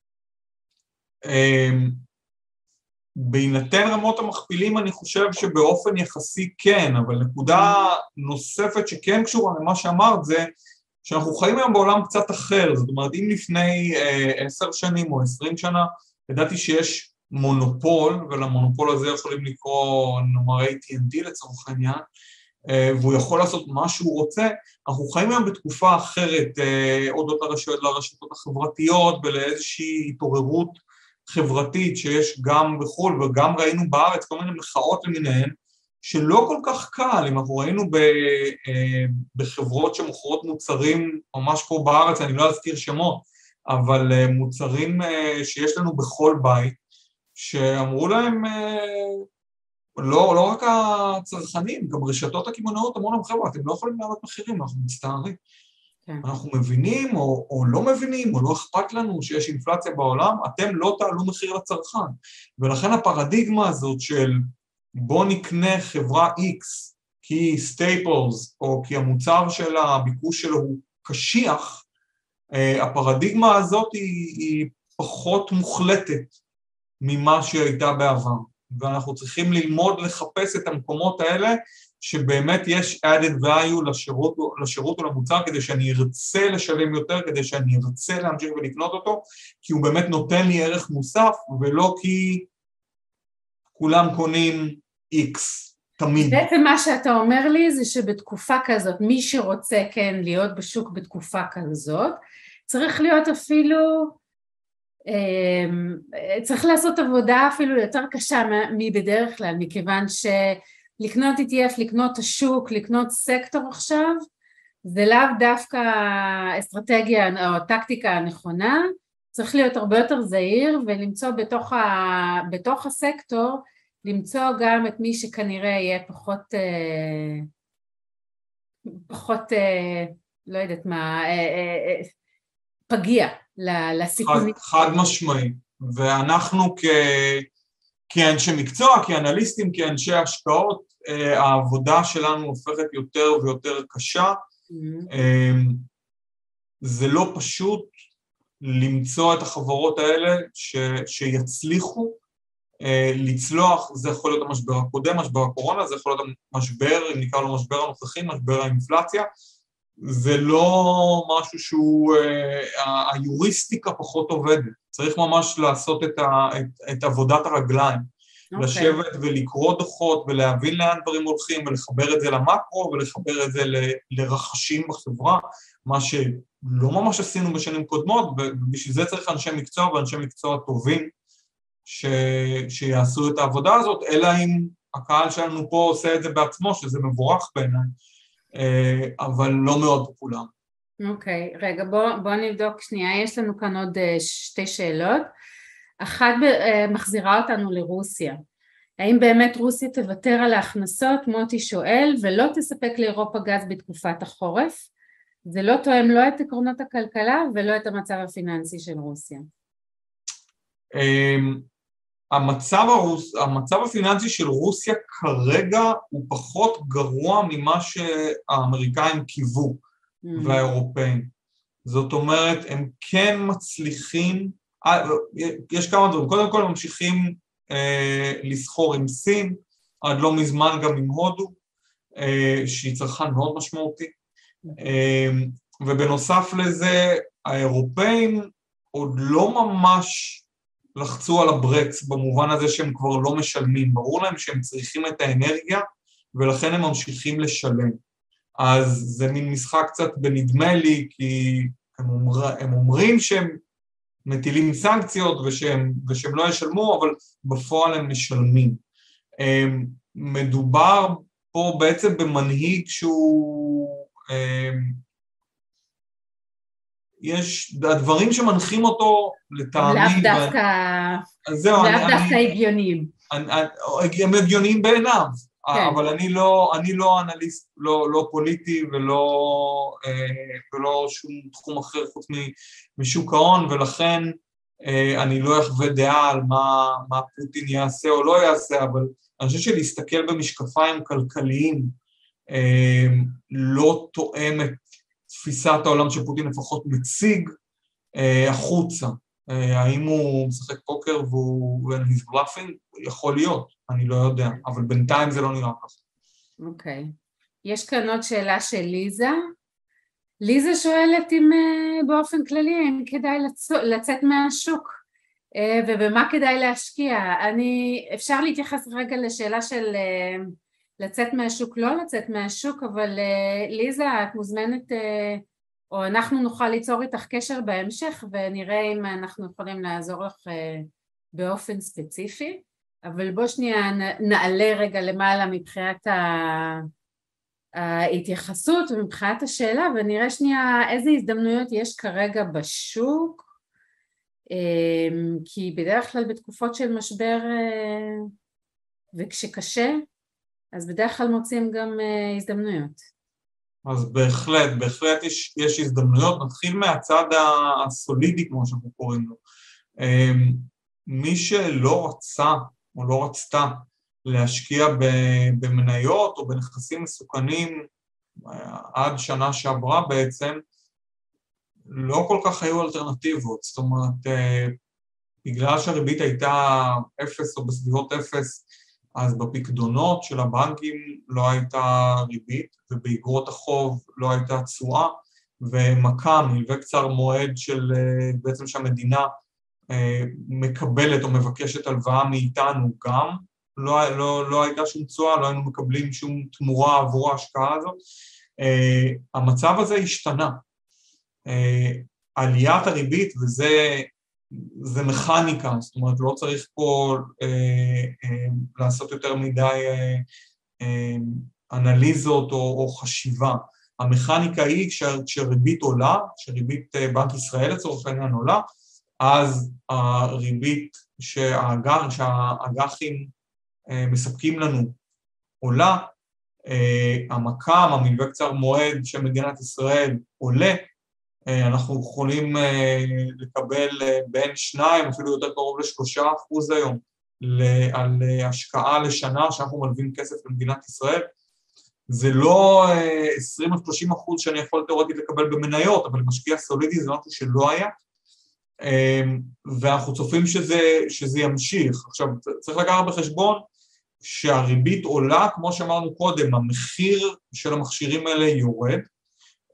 בהינתן רמות המכפילים אני חושב שבאופן יחסי כן, אבל נקודה נוספת שכן קשורה למה שאמרת זה שאנחנו חיים היום בעולם קצת אחר, זאת אומרת אם לפני אה, עשר אה, שנים או עשרים שנה ידעתי שיש מונופול, ולמונופול הזה יכולים לקרוא נאמר AT&T לצורך העניין, אה, והוא יכול לעשות מה שהוא רוצה, אנחנו חיים היום בתקופה אחרת אה, הודות לרשת, לרשתות החברתיות ולאיזושהי התעוררות חברתית שיש גם בחו"ל וגם ראינו בארץ כל מיני מחאות למיניהן, שלא כל כך קל, אם אנחנו ראינו ב, אה, בחברות שמוכרות מוצרים ממש פה בארץ, אני לא אזכיר שמות, אבל אה, מוצרים אה, שיש לנו בכל בית, שאמרו להם, לא, לא רק הצרכנים, גם רשתות הקמעונאות אמרו להם, חבר'ה, אתם לא יכולים לעלות מחירים, אנחנו מצטערים. כן. אנחנו מבינים או, או לא מבינים, או לא אכפת לנו שיש אינפלציה בעולם, אתם לא תעלו מחיר לצרכן. ולכן הפרדיגמה הזאת של בוא נקנה חברה X כי staples, או כי המוצר של הביקוש שלו הוא קשיח, אה, הפרדיגמה הזאת היא, היא פחות מוחלטת ממה שהייתה בעבר. ואנחנו צריכים ללמוד לחפש את המקומות האלה שבאמת יש added value לשירות, לשירות או למוצר כדי שאני ארצה לשלם יותר, כדי שאני ארצה להמשיך ולקנות אותו, כי הוא באמת נותן לי ערך מוסף, ולא כי כולם קונים X תמיד. בעצם מה שאתה אומר לי זה שבתקופה כזאת, מי שרוצה כן להיות בשוק בתקופה כזאת, צריך להיות אפילו, אמ, צריך לעשות עבודה אפילו יותר קשה מבדרך כלל, מכיוון ש... לקנות ETF, לקנות השוק, לקנות סקטור עכשיו, זה לאו דווקא אסטרטגיה או טקטיקה הנכונה, צריך להיות הרבה יותר זהיר ולמצוא בתוך, ה, בתוך הסקטור, למצוא גם את מי שכנראה יהיה פחות, אה, פחות, אה, לא יודעת מה, אה, פגיע לסיכונים. חד, חד משמעי, ואנחנו כ... כאנשי מקצוע, כאנליסטים, כאנשי השקעות, העבודה שלנו הופכת יותר ויותר קשה. Mm-hmm. אמ, זה לא פשוט למצוא את החברות האלה ש, שיצליחו אה, לצלוח, זה יכול להיות המשבר הקודם, משבר הקורונה, זה יכול להיות המשבר, אם נקרא לו משבר הנוכחי, משבר האינפלציה, זה לא משהו שהוא, אה, היוריסטיקה פחות עובדת, צריך ממש לעשות את, ה, את, את עבודת הרגליים, okay. אוקיי. לשבת ולקרוא דוחות ולהבין לאן דברים הולכים ולחבר את זה למקרו ולחבר את זה ל, לרחשים בחברה, מה שלא ממש עשינו בשנים קודמות, ובשביל זה צריך אנשי מקצוע ואנשי מקצוע טובים ש, שיעשו את העבודה הזאת, אלא אם הקהל שלנו פה עושה את זה בעצמו, שזה מבורך בעיניי. אה, אבל לא מאוד פופולרי. אוקיי, okay, רגע בוא, בוא נבדוק שנייה, יש לנו כאן עוד אה, שתי שאלות. אחת אה, מחזירה אותנו לרוסיה. האם באמת רוסיה תוותר על ההכנסות, מוטי שואל, ולא תספק לאירופה גז בתקופת החורף? זה לא תואם לא את עקרונות הכלכלה ולא את המצב הפיננסי של רוסיה. אמ, המצב, הרוס, המצב הפיננסי של רוסיה כרגע הוא פחות גרוע ממה שהאמריקאים קיוו mm. והאירופאים. זאת אומרת, הם כן מצליחים, יש כמה דברים, קודם כל ממשיכים אה, לסחור עם סין, עד לא מזמן גם עם הודו, אה, שהיא צרכן מאוד משמעותי, אה, ובנוסף לזה, האירופאים עוד לא ממש לחצו על הברקס במובן הזה שהם כבר לא משלמים, ברור להם שהם צריכים את האנרגיה ולכן הם ממשיכים לשלם. אז זה מין משחק קצת בנדמה לי, כי הם, אומר, הם אומרים שהם מטילים סנקציות ושהם, ושהם לא ישלמו, אבל בפועל הם משלמים. אמ, מדובר פה בעצם במנהיג שהוא יש, הדברים שמנחים אותו לטעמי... לאו דווקא, לאו דווקא הגיוניים. הם הגיוניים בעיניו, כן. אבל אני לא, אני לא אנליסט, לא, לא פוליטי ולא, אה, ולא שום תחום אחר חוץ משוק ההון, ולכן אה, אני לא אחווה דעה על מה, מה פוטין יעשה או לא יעשה, אבל אני חושב שלהסתכל במשקפיים כלכליים אה, לא תואם את תפיסת העולם שפוטין לפחות מציג החוצה. האם הוא משחק פוקר והוא and he's bluffing? יכול להיות, אני לא יודע, אבל בינתיים זה לא נראה ככה. אוקיי. Okay. יש כאן עוד שאלה של ליזה. ליזה שואלת אם uh, באופן כללי אם כדאי לצ... לצאת מהשוק uh, ובמה כדאי להשקיע. אני, אפשר להתייחס רגע לשאלה של uh, לצאת מהשוק, לא לצאת מהשוק, אבל ליזה, את מוזמנת, או אנחנו נוכל ליצור איתך קשר בהמשך ונראה אם אנחנו יכולים לעזור לך באופן ספציפי, אבל בוא שנייה נעלה רגע למעלה מבחינת. ההתייחסות ומבחינת השאלה ונראה שנייה איזה הזדמנויות יש כרגע בשוק כי בדרך כלל בתקופות של משבר וכשקשה, אז בדרך כלל מוצאים גם הזדמנויות. אז בהחלט, בהחלט יש, יש הזדמנויות. נתחיל מהצד הסולידי, כמו שאנחנו קוראים לו. אמ, מי שלא רצה או לא רצתה להשקיע במניות או בנכסים מסוכנים אה, עד שנה שעברה בעצם, לא כל כך היו אלטרנטיבות. זאת אומרת, אה, בגלל שהריבית הייתה אפס או בסביבות אפס, אז בפקדונות של הבנקים לא הייתה ריבית, ובאגרות החוב לא הייתה תשואה, ומכה, מלווה קצר מועד של אה, בעצם שהמדינה מקבלת או מבקשת הלוואה מאיתנו גם, לא, לא, לא הייתה שום תשואה, לא היינו מקבלים שום תמורה עבור ההשקעה הזאת. אה, המצב הזה השתנה. עליית הריבית, וזה זה מכניקה, זאת אומרת, לא צריך פה אה, אה, לעשות יותר מדי אה, אה, אנליזות או, או חשיבה. המכניקה היא כשריבית עולה, כשריבית אה, בנק ישראל לצורך העניין עולה, אז הריבית שהאג"חים שהאג"חים אה, מספקים לנו עולה, אה, המק"מ, המלווה קצר מועד של מדינת ישראל עולה, אה, אנחנו יכולים לקבל בין שניים, אפילו יותר קרוב לשלושה אחוז היום, על השקעה לשנה שאנחנו מלווים כסף למדינת ישראל. זה לא 20 או 30 אחוז שאני יכול תיאורטית לקבל במניות, אבל משקיע סולידי זה משהו שלא היה, ואנחנו צופים שזה, שזה ימשיך. עכשיו, צריך לקחת בחשבון שהריבית עולה, כמו שאמרנו קודם, המחיר של המכשירים האלה יורד,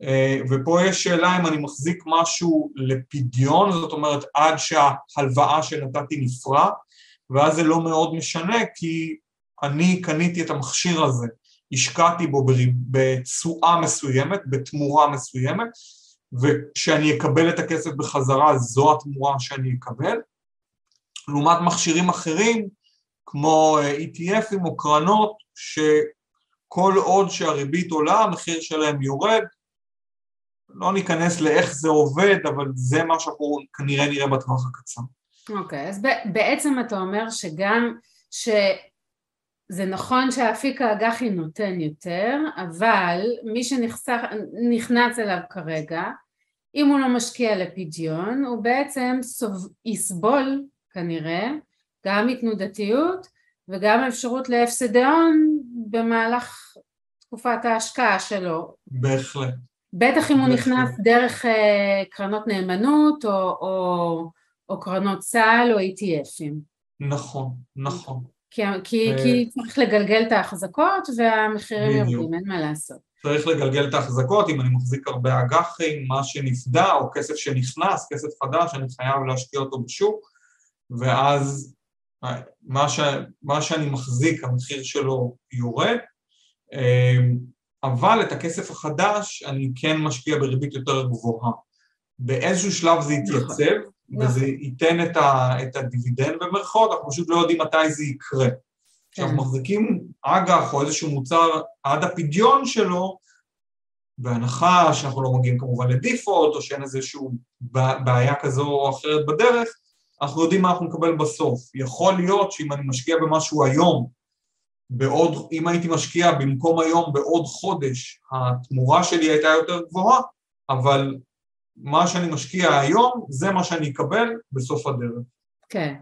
אה, ופה יש שאלה אם אני מחזיק משהו לפדיון, זאת אומרת עד שההלוואה שנתתי נפרע, ואז זה לא מאוד משנה כי אני קניתי את המכשיר הזה, השקעתי בו בתשואה מסוימת, בתמורה מסוימת, וכשאני אקבל את הכסף בחזרה זו התמורה שאני אקבל. לעומת מכשירים אחרים כמו אה, ETFים או קרנות שכל עוד שהריבית עולה המחיר שלהם יורד, לא ניכנס לאיך זה עובד, אבל זה מה שאנחנו כנראה נראה בטווח הקצר. אוקיי, okay, אז בעצם אתה אומר שגם, שזה נכון שהאפיק האג"חי נותן יותר, אבל מי שנכנס אליו כרגע, אם הוא לא משקיע לפדיון, הוא בעצם סוב... יסבול כנראה גם מתנודתיות וגם אפשרות להפסדי הון במהלך תקופת ההשקעה שלו. בהחלט. בטח אם הוא נכנס דרך אה, קרנות נאמנות או, או, או קרנות צה"ל או ATFים. נכון, נכון. כי, כי, ו... כי צריך לגלגל את ההחזקות והמחירים יורדים, אין מה לעשות. צריך לגלגל את ההחזקות, אם אני מחזיק הרבה אג"חים, מה שנפדה או כסף שנכנס, כסף חדש, אני חייב להשקיע אותו בשוק, ואז מה, ש... מה שאני מחזיק, המחיר שלו יורד. אה, אבל את הכסף החדש אני כן משקיע בריבית יותר גבוהה. באיזשהו שלב זה יתייצב, נכון. וזה ייתן את, ה, את הדיבידנד במרכאות, אנחנו פשוט לא יודעים מתי זה יקרה. כשאנחנו כן. מחזיקים אג"ח או איזשהו מוצר עד הפדיון שלו, בהנחה שאנחנו לא מגיעים כמובן לדיפולט, או שאין איזושהי בעיה כזו או אחרת בדרך, אנחנו יודעים מה אנחנו נקבל בסוף. יכול להיות שאם אני משקיע במשהו היום, בעוד, אם הייתי משקיע במקום היום בעוד חודש, התמורה שלי הייתה יותר גבוהה, אבל מה שאני משקיע היום, זה מה שאני אקבל בסוף הדרך. כן,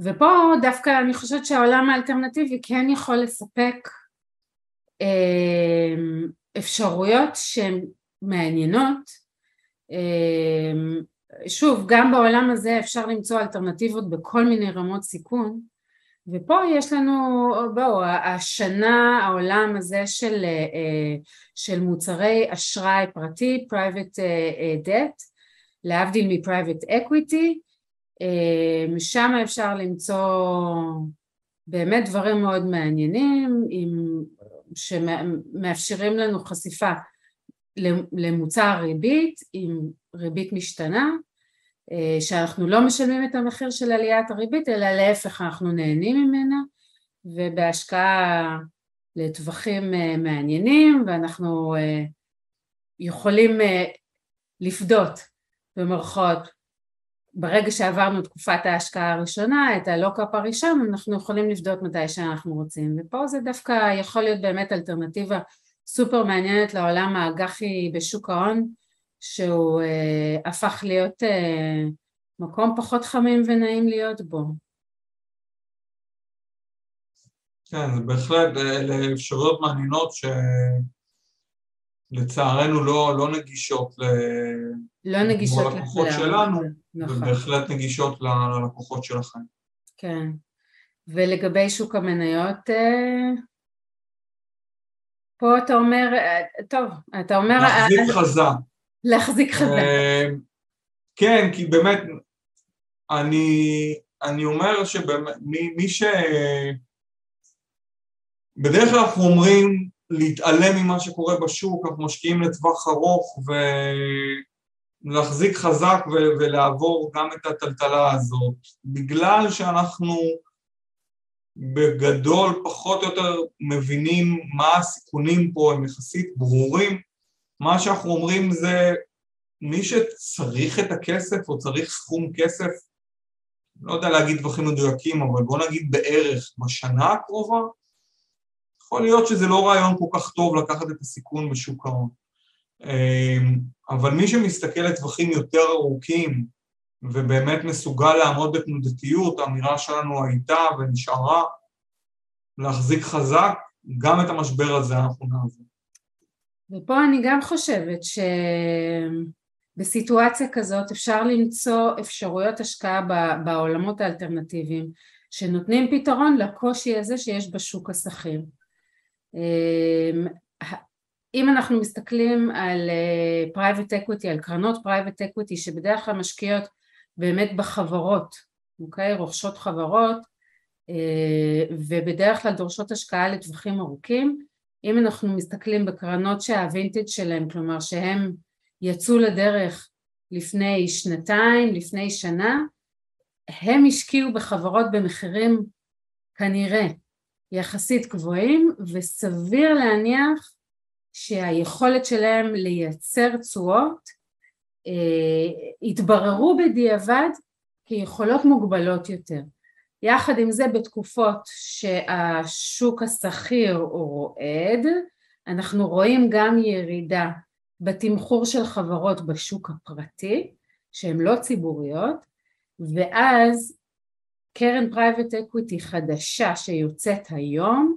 ופה דווקא אני חושבת שהעולם האלטרנטיבי כן יכול לספק אה, אפשרויות שהן מעניינות. אה, שוב, גם בעולם הזה אפשר למצוא אלטרנטיבות בכל מיני רמות סיכון, ופה יש לנו, בואו, השנה העולם הזה של, אה, של מוצרי אשראי פרטי, private אה, debt, להבדיל מ-private equity, אה, שם אפשר למצוא באמת דברים מאוד מעניינים, עם, שמאפשרים לנו חשיפה למוצר ריבית עם ריבית משתנה, אה, שאנחנו לא משלמים את המחיר של עליית הריבית, אלא להפך אנחנו נהנים ממנה, ובהשקעה לטווחים אה, מעניינים, ואנחנו אה, יכולים לפדות במרכאות ברגע שעברנו תקופת ההשקעה הראשונה, את הלוקאפ הראשון, אנחנו יכולים לבדוק מתי שאנחנו רוצים. ופה זה דווקא יכול להיות באמת אלטרנטיבה סופר מעניינת לעולם האג"חי בשוק ההון, שהוא אה, הפך להיות אה, מקום פחות חמים ונעים להיות בו. כן, זה בהחלט, אלה אפשרויות מעניינות שלצערנו לא, לא נגישות ל... לא נגישות ללקוחות שלנו, נכון. ובהחלט נגישות ללקוחות שלכם. כן. ולגבי שוק המניות, אה, פה אתה אומר, אה, טוב, אתה אומר... להחזיק אה, חזק. להחזיק חזק. כן, כי באמת, אני, אני אומר שמי ש... בדרך כלל אנחנו אומרים להתעלם ממה שקורה בשוק, אנחנו משקיעים לטווח ארוך ולהחזיק חזק ו- ולעבור גם את הטלטלה הזאת. בגלל שאנחנו בגדול פחות או יותר מבינים מה הסיכונים פה הם יחסית ברורים, מה שאנחנו אומרים זה מי שצריך את הכסף או צריך סכום כסף, לא יודע להגיד טווחים מדויקים, אבל בוא נגיד בערך בשנה הקרובה, יכול להיות שזה לא רעיון כל כך טוב לקחת את הסיכון בשוק ההון. אמ, אבל מי שמסתכל לטווחים יותר ארוכים ובאמת מסוגל לעמוד בתנודתיות, האמירה שלנו הייתה ונשארה להחזיק חזק, גם את המשבר הזה אנחנו נעבור. ופה אני גם חושבת שבסיטואציה כזאת אפשר למצוא אפשרויות השקעה בעולמות האלטרנטיביים שנותנים פתרון לקושי הזה שיש בשוק השכיר. אמ, אם אנחנו מסתכלים על private אה, equity, על קרנות private equity שבדרך כלל משקיעות באמת בחברות, אוקיי? רוכשות חברות אה, ובדרך כלל דורשות השקעה לטווחים ארוכים, אם אנחנו מסתכלים בקרנות שהווינטג' שלהם, כלומר שהם יצאו לדרך לפני שנתיים, לפני שנה, הם השקיעו בחברות במחירים כנראה יחסית גבוהים וסביר להניח שהיכולת שלהם לייצר תשואות אה, התבררו בדיעבד כיכולות מוגבלות יותר. יחד עם זה בתקופות שהשוק השכיר הוא רועד, אנחנו רואים גם ירידה בתמחור של חברות בשוק הפרטי שהן לא ציבוריות ואז קרן private equity חדשה שיוצאת היום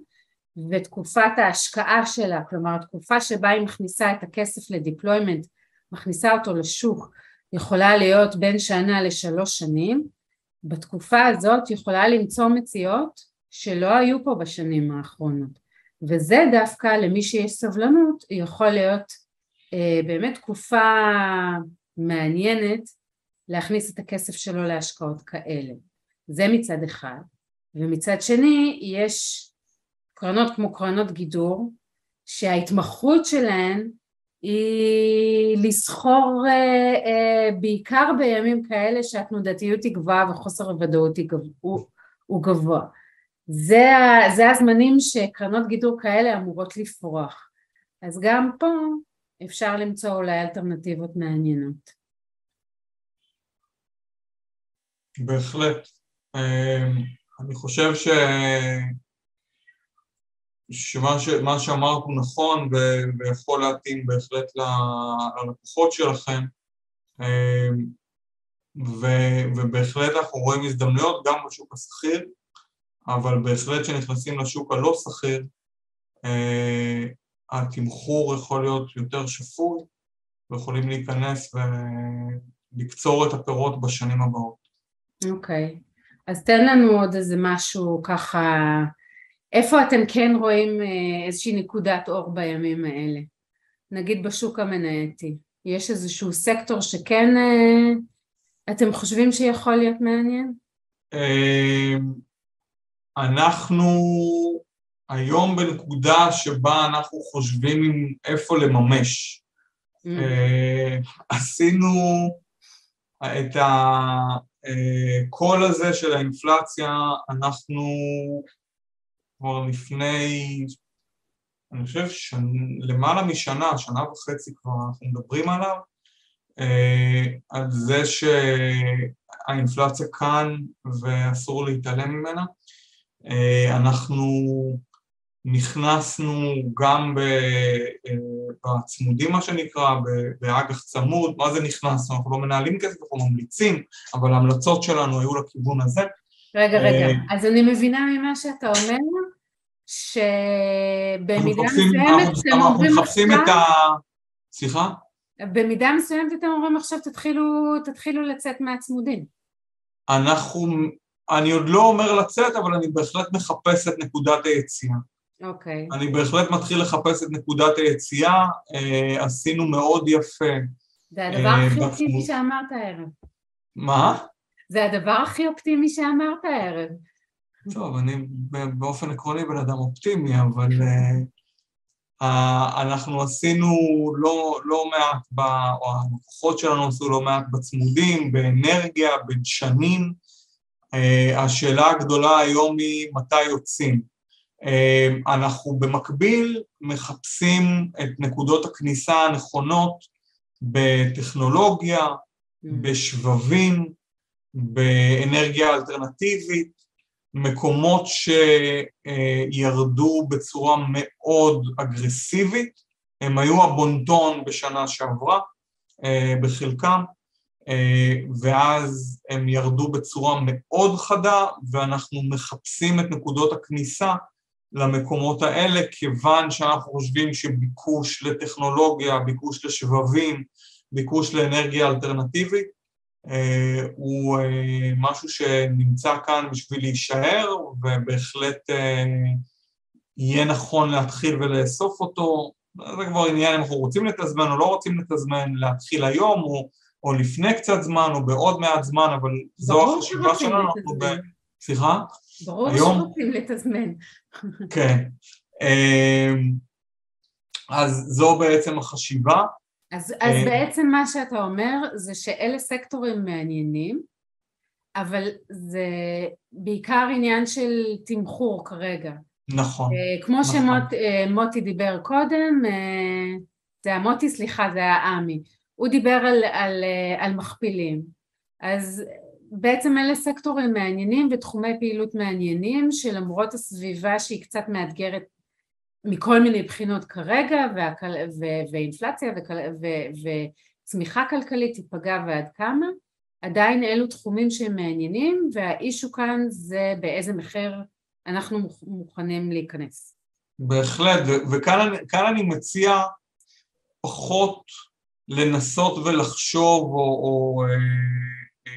ותקופת ההשקעה שלה, כלומר התקופה שבה היא מכניסה את הכסף ל deployment, מכניסה אותו לשוק, יכולה להיות בין שנה לשלוש שנים, בתקופה הזאת יכולה למצוא מציאות שלא היו פה בשנים האחרונות וזה דווקא למי שיש סבלנות יכול להיות אה, באמת תקופה מעניינת להכניס את הכסף שלו להשקעות כאלה זה מצד אחד. ומצד שני יש קרנות כמו קרנות גידור שההתמחות שלהן היא לסחור אה, אה, בעיקר בימים כאלה שהתנודתיות היא גבוהה וחוסר הוודאות הוא, גבוה. זה, זה הזמנים שקרנות גידור כאלה אמורות לפרוח. אז גם פה אפשר למצוא אולי אלטרנטיבות מעניינות. בהחלט. אמ, אני חושב ש... שמה ש... שאמרת הוא נכון ו... ויכול להתאים בהחלט ללקוחות שלכם אמ, ו... ובהחלט אנחנו רואים הזדמנויות גם בשוק השכיר אבל בהחלט כשנכנסים לשוק הלא שכיר אה, התמחור יכול להיות יותר שפוי ויכולים להיכנס ולקצור את הפירות בשנים הבאות. אוקיי. Okay. אז תן לנו עוד איזה משהו ככה, איפה אתם כן רואים אה, איזושהי נקודת אור בימים האלה? נגיד בשוק המנייתי, יש איזשהו סקטור שכן אה, אתם חושבים שיכול להיות מעניין? אמ, אנחנו היום בנקודה שבה אנחנו חושבים איפה לממש. Mm. אה, עשינו את. הקול הזה של האינפלציה, אנחנו כבר לפני, אני חושב, שנ... למעלה משנה, שנה וחצי כבר אנחנו מדברים עליו, על זה שהאינפלציה כאן ואסור להתעלם ממנה. אנחנו נכנסנו גם בצמודים, מה שנקרא, באג"ח צמוד, מה זה נכנסנו? אנחנו לא מנהלים כסף, אנחנו ממליצים, אבל ההמלצות שלנו היו לכיוון הזה. רגע, רגע, אז אני מבינה ממה שאתה אומר, שבמידה מסוימת אתם אומרים עכשיו... אנחנו מחפשים את ה... סליחה? במידה מסוימת אתם אומרים עכשיו תתחילו, תתחילו לצאת מהצמודים. אנחנו, אני עוד לא אומר לצאת, אבל אני בהחלט מחפש את נקודת היציאה. אוקיי. אני בהחלט מתחיל לחפש את נקודת היציאה, אה, עשינו מאוד יפה. זה הדבר אה, הכי אופטימי שאמרת הערב. מה? זה הדבר הכי אופטימי שאמרת הערב. טוב, אני באופן עקרוני בן אדם אופטימי, אבל uh, אנחנו עשינו לא, לא מעט, ב, או הלקוחות שלנו עשו לא מעט בצמודים, באנרגיה, בדשנים. Uh, השאלה הגדולה היום היא מתי יוצאים. Uh, אנחנו במקביל מחפשים את נקודות הכניסה הנכונות בטכנולוגיה, mm. בשבבים, באנרגיה אלטרנטיבית, מקומות שירדו בצורה מאוד אגרסיבית, הם היו הבונטון בשנה שעברה אה, בחלקם, אה, ואז הם ירדו בצורה מאוד חדה, ואנחנו מחפשים את נקודות הכניסה למקומות האלה, כיוון שאנחנו חושבים שביקוש לטכנולוגיה, ביקוש לשבבים, ביקוש לאנרגיה אלטרנטיבית, אה, הוא אה, משהו שנמצא כאן בשביל להישאר, ובהחלט אה, יהיה נכון להתחיל ולאסוף אותו. זה כבר עניין אם אנחנו רוצים לתזמן או לא רוצים לתזמן, להתחיל היום או, או לפני קצת זמן או בעוד מעט זמן, אבל זו החשיבה שלנו, אנחנו ב... סליחה? ברור היום... שרוצים לתזמן. כן. אז זו בעצם החשיבה. אז, אז אה, בעצם מה שאתה אומר זה שאלה סקטורים מעניינים, אבל זה בעיקר עניין של תמחור כרגע. נכון. אה, כמו נכון. שמוטי אה, דיבר קודם, זה היה מוטי, סליחה, זה היה עמי. הוא דיבר על, על, על מכפילים. אז בעצם אלה סקטורים מעניינים ותחומי פעילות מעניינים שלמרות הסביבה שהיא קצת מאתגרת מכל מיני בחינות כרגע, והכל, ו, ואינפלציה וכל, ו, וצמיחה כלכלית תיפגע ועד כמה, עדיין אלו תחומים שהם מעניינים, והאישו כאן זה באיזה מחיר אנחנו מוכנים להיכנס. בהחלט, וכאן אני מציע פחות לנסות ולחשוב או, או אה, אה,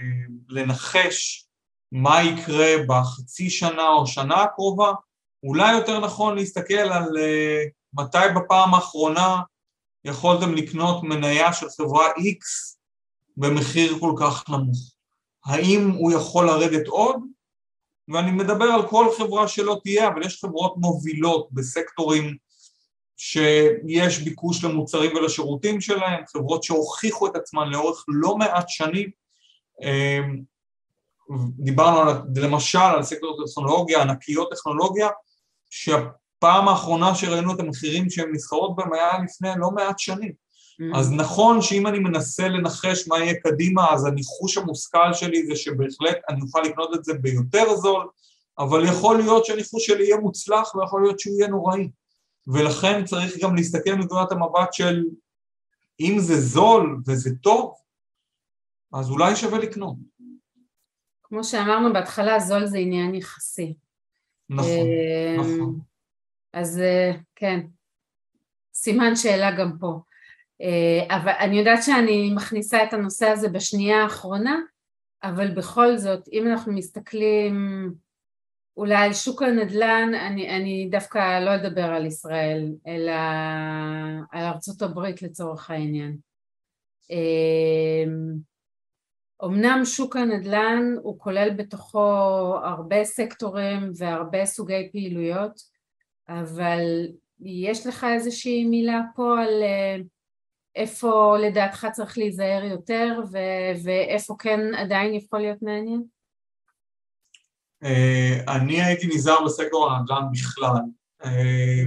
לנחש מה יקרה בחצי שנה או שנה הקרובה, אולי יותר נכון להסתכל על uh, מתי בפעם האחרונה יכולתם לקנות מניה של חברה X במחיר כל כך נמוך. האם הוא יכול לרדת עוד? ואני מדבר על כל חברה שלא תהיה, אבל יש חברות מובילות בסקטורים שיש ביקוש למוצרים ולשירותים שלהם, חברות שהוכיחו את עצמן לאורך לא מעט שנים. אמ, דיברנו על, למשל על סקטור טכנולוגיה, ענקיות טכנולוגיה, שהפעם האחרונה שראינו את המחירים שהן נסחרות בהם היה לפני לא מעט שנים. Mm-hmm. אז נכון שאם אני מנסה לנחש מה יהיה קדימה, אז הניחוש המושכל שלי זה שבהחלט אני אוכל לקנות את זה ביותר זול, אבל יכול להיות שהניחוש שלי יהיה מוצלח ויכול להיות שהוא יהיה נוראי. ולכן צריך גם להסתכל מנקודת המבט של אם זה זול וזה טוב, אז אולי שווה לקנות. כמו שאמרנו בהתחלה, זול זה עניין יחסי. נכון, אמ, נכון. אז אה, כן, סימן שאלה גם פה. אה, אבל אני יודעת שאני מכניסה את הנושא הזה בשנייה האחרונה, אבל בכל זאת, אם אנחנו מסתכלים אולי על שוק הנדל"ן, אני, אני דווקא לא אדבר על ישראל, אלא על ארצות הברית לצורך העניין. אמ, אמנם שוק הנדל"ן הוא כולל בתוכו הרבה סקטורים והרבה סוגי פעילויות, אבל יש לך איזושהי מילה פה על אה, איפה לדעתך צריך להיזהר יותר ו- ואיפה כן עדיין יכול להיות מעניין? אה, אני הייתי נזהר בסקטור הנדל"ן בכלל. אה,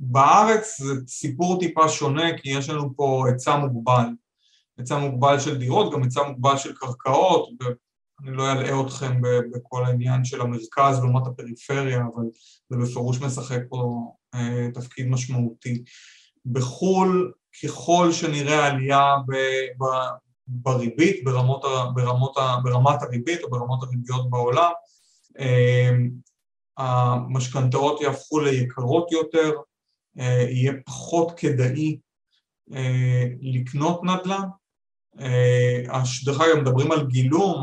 בארץ זה סיפור טיפה שונה, כי יש לנו פה היצע מוגבל. היצע מוגבל של דירות, גם היצע מוגבל של קרקעות, אני לא אלאה אתכם בכל העניין של המרכז לעומת הפריפריה, אבל זה בפירוש משחק פה אה, תפקיד משמעותי. בחו"ל, ככל שנראה עלייה ב, ב, בריבית, ברמות, ברמות, ברמת הריבית או ברמות הריביות בעולם, אה, המשכנתאות יהפכו ליקרות יותר, אה, יהיה פחות כדאי לקנות נדל"ן. אה, דרך אגב, מדברים על גילום,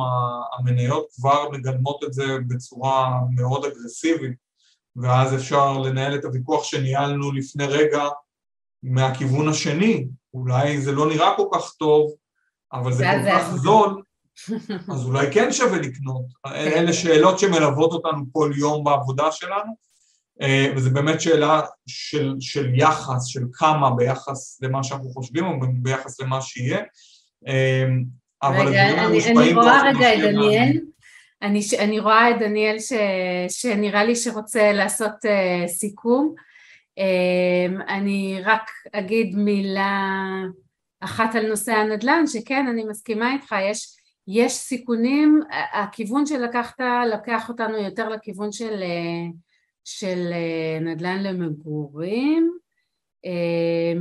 המניות כבר מגלמות את זה בצורה מאוד אגרסיבית, ואז אפשר לנהל את הוויכוח שניהלנו לפני רגע מהכיוון השני. אולי זה לא נראה כל כך טוב, אבל זה כל כך זול, אז אולי כן שווה לקנות. אלה שאלות שמלוות אותנו כל יום בעבודה שלנו, אה, וזו באמת שאלה של, של יחס, של כמה ביחס למה שאנחנו חושבים או ביחס למה שיהיה. אה, אבל רגע, אני, אני רואה רגע את דניאל, אני, אני רואה את דניאל ש, שנראה לי שרוצה לעשות uh, סיכום. Uh, אני רק אגיד מילה אחת על נושא הנדל"ן, שכן, אני מסכימה איתך, יש, יש סיכונים, הכיוון שלקחת לקח אותנו יותר לכיוון של uh, של אה, נדל"ן למגורים. אה,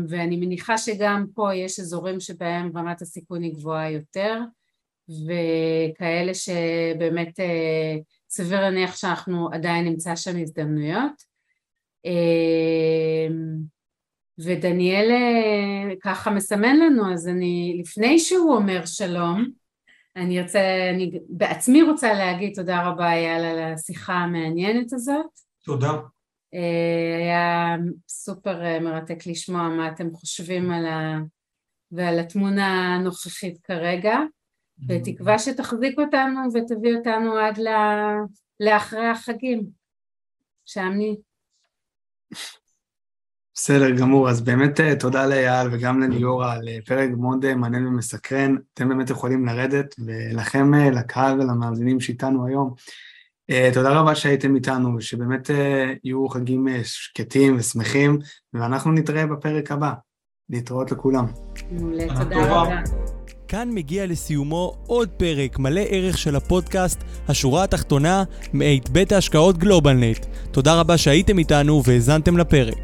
ואני מניחה שגם פה יש אזורים שבהם רמת הסיכון היא גבוהה יותר וכאלה שבאמת אה, סביר להניח שאנחנו עדיין נמצא שם הזדמנויות ודניאל ככה מסמן לנו אז אני לפני שהוא אומר שלום אני רוצה, אני בעצמי רוצה להגיד תודה רבה אייל על השיחה המעניינת הזאת תודה. אה, היה סופר אה, מרתק לשמוע מה אתם חושבים על ה... ועל התמונה הנוכחית כרגע, בתקווה שתחזיק אותנו ותביא אותנו עד ל... לאחרי החגים. שעמני. בסדר גמור, אז באמת אה, תודה לאייל וגם לליאורה על פרק מאוד מעניין ומסקרן. אתם באמת יכולים לרדת, ולכם, לקהל ולמאזינים שאיתנו היום, תודה רבה שהייתם איתנו, ושבאמת uh, יהיו חגים uh, שקטים ושמחים, ואנחנו נתראה בפרק הבא. להתראות לכולם. מעולה, תודה רבה. כאן מגיע לסיומו עוד פרק מלא ערך של הפודקאסט, השורה התחתונה, מאת בית ההשקעות גלובלנט. תודה רבה שהייתם איתנו והאזנתם לפרק.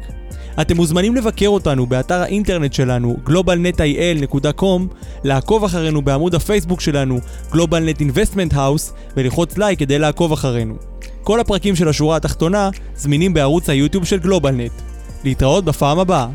אתם מוזמנים לבקר אותנו באתר האינטרנט שלנו globalnetil.com, לעקוב אחרינו בעמוד הפייסבוק שלנו GlobalNet Investment House וללחוץ לייק כדי לעקוב אחרינו. כל הפרקים של השורה התחתונה זמינים בערוץ היוטיוב של גלובלנט. להתראות בפעם הבאה.